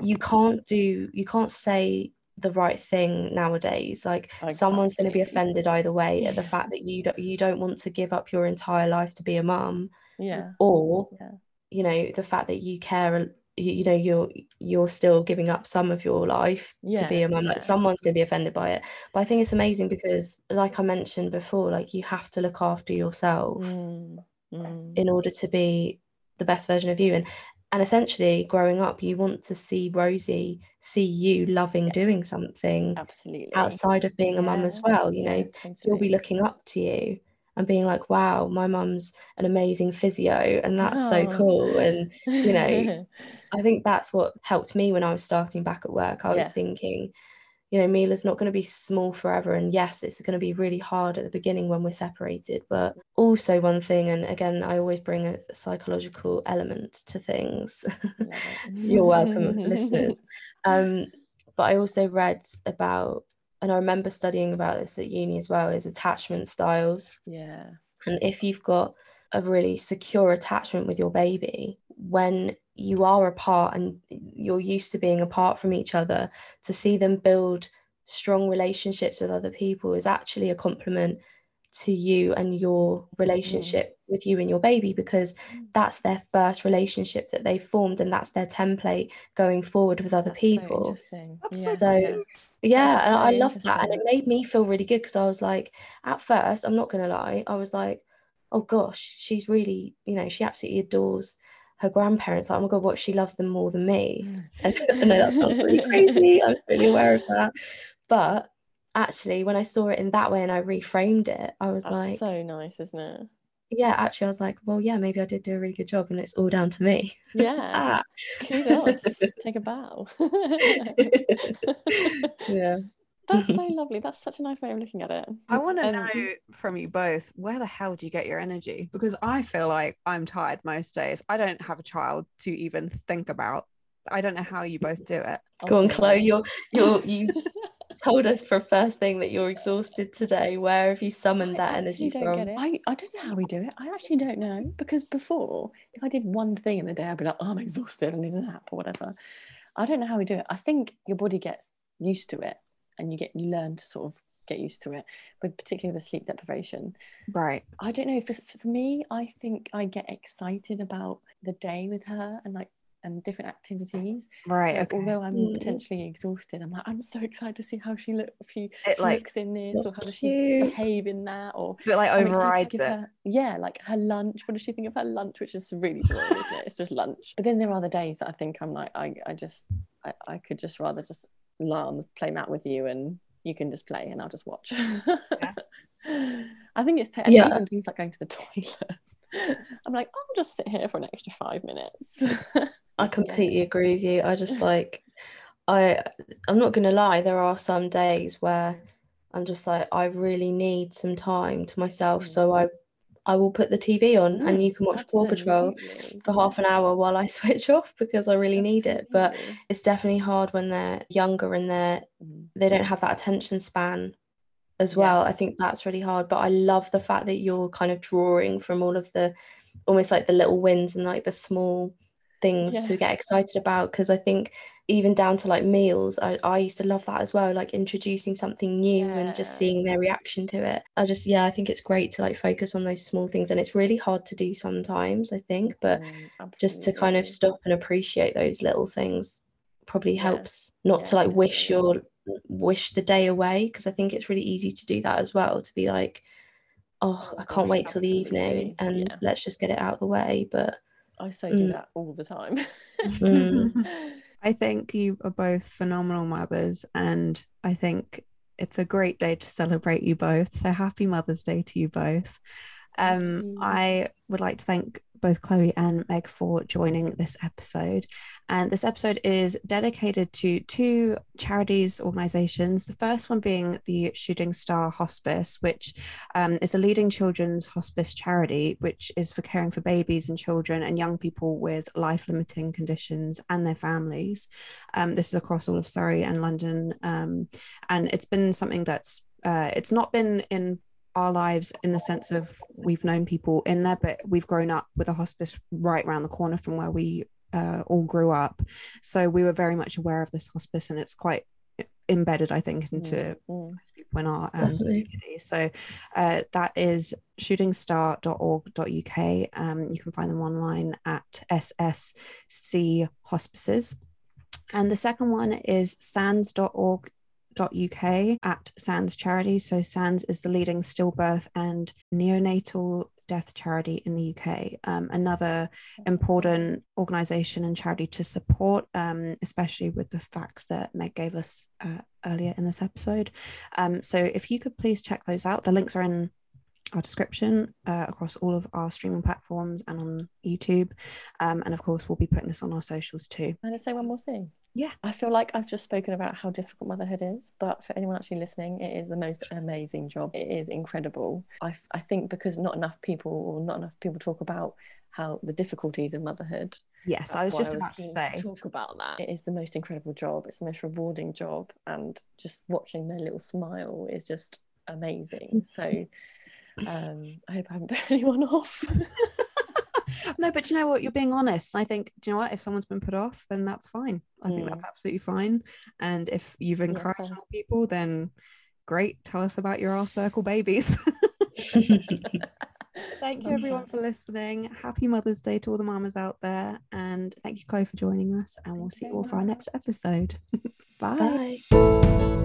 you can't do you can't say the right thing nowadays like someone's going to be offended either way at the fact that you don't you don't want to give up your entire life to be a mum Yeah. or Yeah. you know the fact that you care you, you know you're you're still giving up some of your life Yeah, to be a mum yeah. like someone's going to be offended by it. But i think it's amazing because like i mentioned before like you have to look after yourself Mm, mm. in order to be the best version of you. And and essentially growing up you want to see rosie see you loving doing something absolutely. outside of being a mum as well you yeah, know? she'll be looking up to you and being like wow my mum's an amazing physio and that's so cool and you know, I think that's what helped me when I was starting back at work. I was Yeah. thinking, you know, Mila's not going to be small forever. And yes, it's going to be really hard at the beginning when we're separated. But also, one thing, and again, I always bring a psychological element to things. You're welcome, listeners. Um, but I also read about, and I remember studying about this at uni as well, is attachment styles. yeah And if you've got a really secure attachment with your baby, when you are apart and you're used to being apart from each other, to see them build strong relationships with other people is actually a compliment to you and your mm. relationship with you and your baby because mm. that's their first relationship that they've formed and that's their template going forward with other That's so people. interesting. That's yeah, so- yeah. yeah That's so i love that and it made me feel really good because i was like at first i'm not gonna lie i was like oh gosh she's really you know she absolutely adores her grandparents like oh my god what she loves them more than me? Mm. And i know that sounds really crazy i'm totally aware of that but actually when i saw it in that way and i reframed it i was That's like so nice, isn't it? yeah actually i was like well yeah maybe i did do a really good job and it's all down to me Yeah. ah. Kudos. Take a bow. yeah That's so lovely. That's such a nice way of looking at it. I want to Um, know from you both where the hell do you get your energy? Because I feel like I'm tired most days. I don't have a child to even think about. I don't know how you both do it. go on chloe you're you're you told us for first thing that you're exhausted today. Where have you summoned I that energy don't from? get it. I, I don't know how we do it. I actually don't know because before, if I did one thing in the day, I'd be like, oh, I'm exhausted. I need a nap or whatever. I don't know how we do it. I think your body gets used to it, and you get you learn to sort of get used to it. With particularly with sleep deprivation, Right. I don't know. For, for me, I think I get excited about the day with her and like and different activities. Right. So okay. Although I'm Mm. potentially exhausted, I'm like I'm so excited to see how she look. If she, It, like, looks in this, or how does she cute. behave in that, or But like I'm excited to overrides give it. her, yeah, like her lunch. What does she think of her lunch? Which is really boring, isn't it? It's just lunch. But then there are the days that I think I'm like, I, I just, I, I could just rather just lie on the play mat with you, and you can just play, and I'll just watch. I think it's te- and Yeah. even things like going to the toilet. I'm like, I'll just sit here for an extra five minutes. I completely agree with you. I just like I I'm not gonna lie, there are some days where I'm just like I really need some time to myself. So I I will put the TV on and Mm, you can watch Paw Patrol for half an hour while I switch off because I really need it. But it's definitely hard when they're younger and they're Mm. they don't have that attention span as Yeah. well. I think that's really hard. But I love the fact that you're kind of drawing from all of the almost like the little wins and like the small things Yeah. to get excited about. Because I think even down to like meals, I, I used to love that as well, like introducing something new and just seeing their reaction to it. I just, yeah, I think it's great to like focus on those small things. And it's really hard to do sometimes, I think. But Mm, just to kind of stop and appreciate those little things probably Yeah. helps not to like wish your wish the day away because I think it's really easy to do that as well to be like oh I can't wait till the evening and yeah. let's just get it out of the way but I so do Mm. that all the time. Mm. I think you are both phenomenal mothers, and I think it's a great day to celebrate you both. So happy Mother's Day to you both. Um, you. I would like to thank both Chloe and Meg for joining this episode. And this episode is dedicated to two charities organizations. The first one being the Shooting Star Hospice, which um, is a leading children's hospice charity, which is for caring for babies and children and young people with life limiting conditions and their families. Um, this is across all of Surrey and London. Um, and it's been something that's uh, it's not been in our lives in the sense of we've known people in there, but we've grown up with a hospice right around the corner from where we uh, all grew up. So we were very much aware of this hospice, and it's quite embedded, I think, into Mm, mm. most people's when our um, Definitely. community. So uh, that is shootingstar.org.uk. Um, you can find them online at SSC Hospices. And the second one is sands.org uk at SANDS charity. So SANDS is the leading stillbirth and neonatal death charity in the UK. Um, another important organisation and charity to support, um, especially with the facts that Meg gave us uh, earlier in this episode. Um, so if you could please check those out, the links are in our description uh, across all of our streaming platforms and on YouTube. Um, and of course, we'll be putting this on our socials too. Can I just say one more thing? Yeah. I feel like I've just spoken about how difficult motherhood is, but for anyone actually listening, it is the most amazing job. It is incredible. I, I think because not enough people or not enough people talk about how the difficulties of motherhood. Yes, I was just why about to say. talk about that. It is the most incredible job. It's the most rewarding job, and just watching their little smile is just amazing. So, um, I hope I haven't put anyone off. no, but you know what? You're being honest. I think, do you know what? If someone's been put off, then that's fine. I think Mm. that's absolutely fine. And if you've encouraged fair. more people, then great. Tell us about your R Circle babies. thank you, everyone, for listening. Happy Mother's Day to all the mamas out there. And thank you, Chloe, for joining us. And we'll see you all for our next episode. Bye. Bye.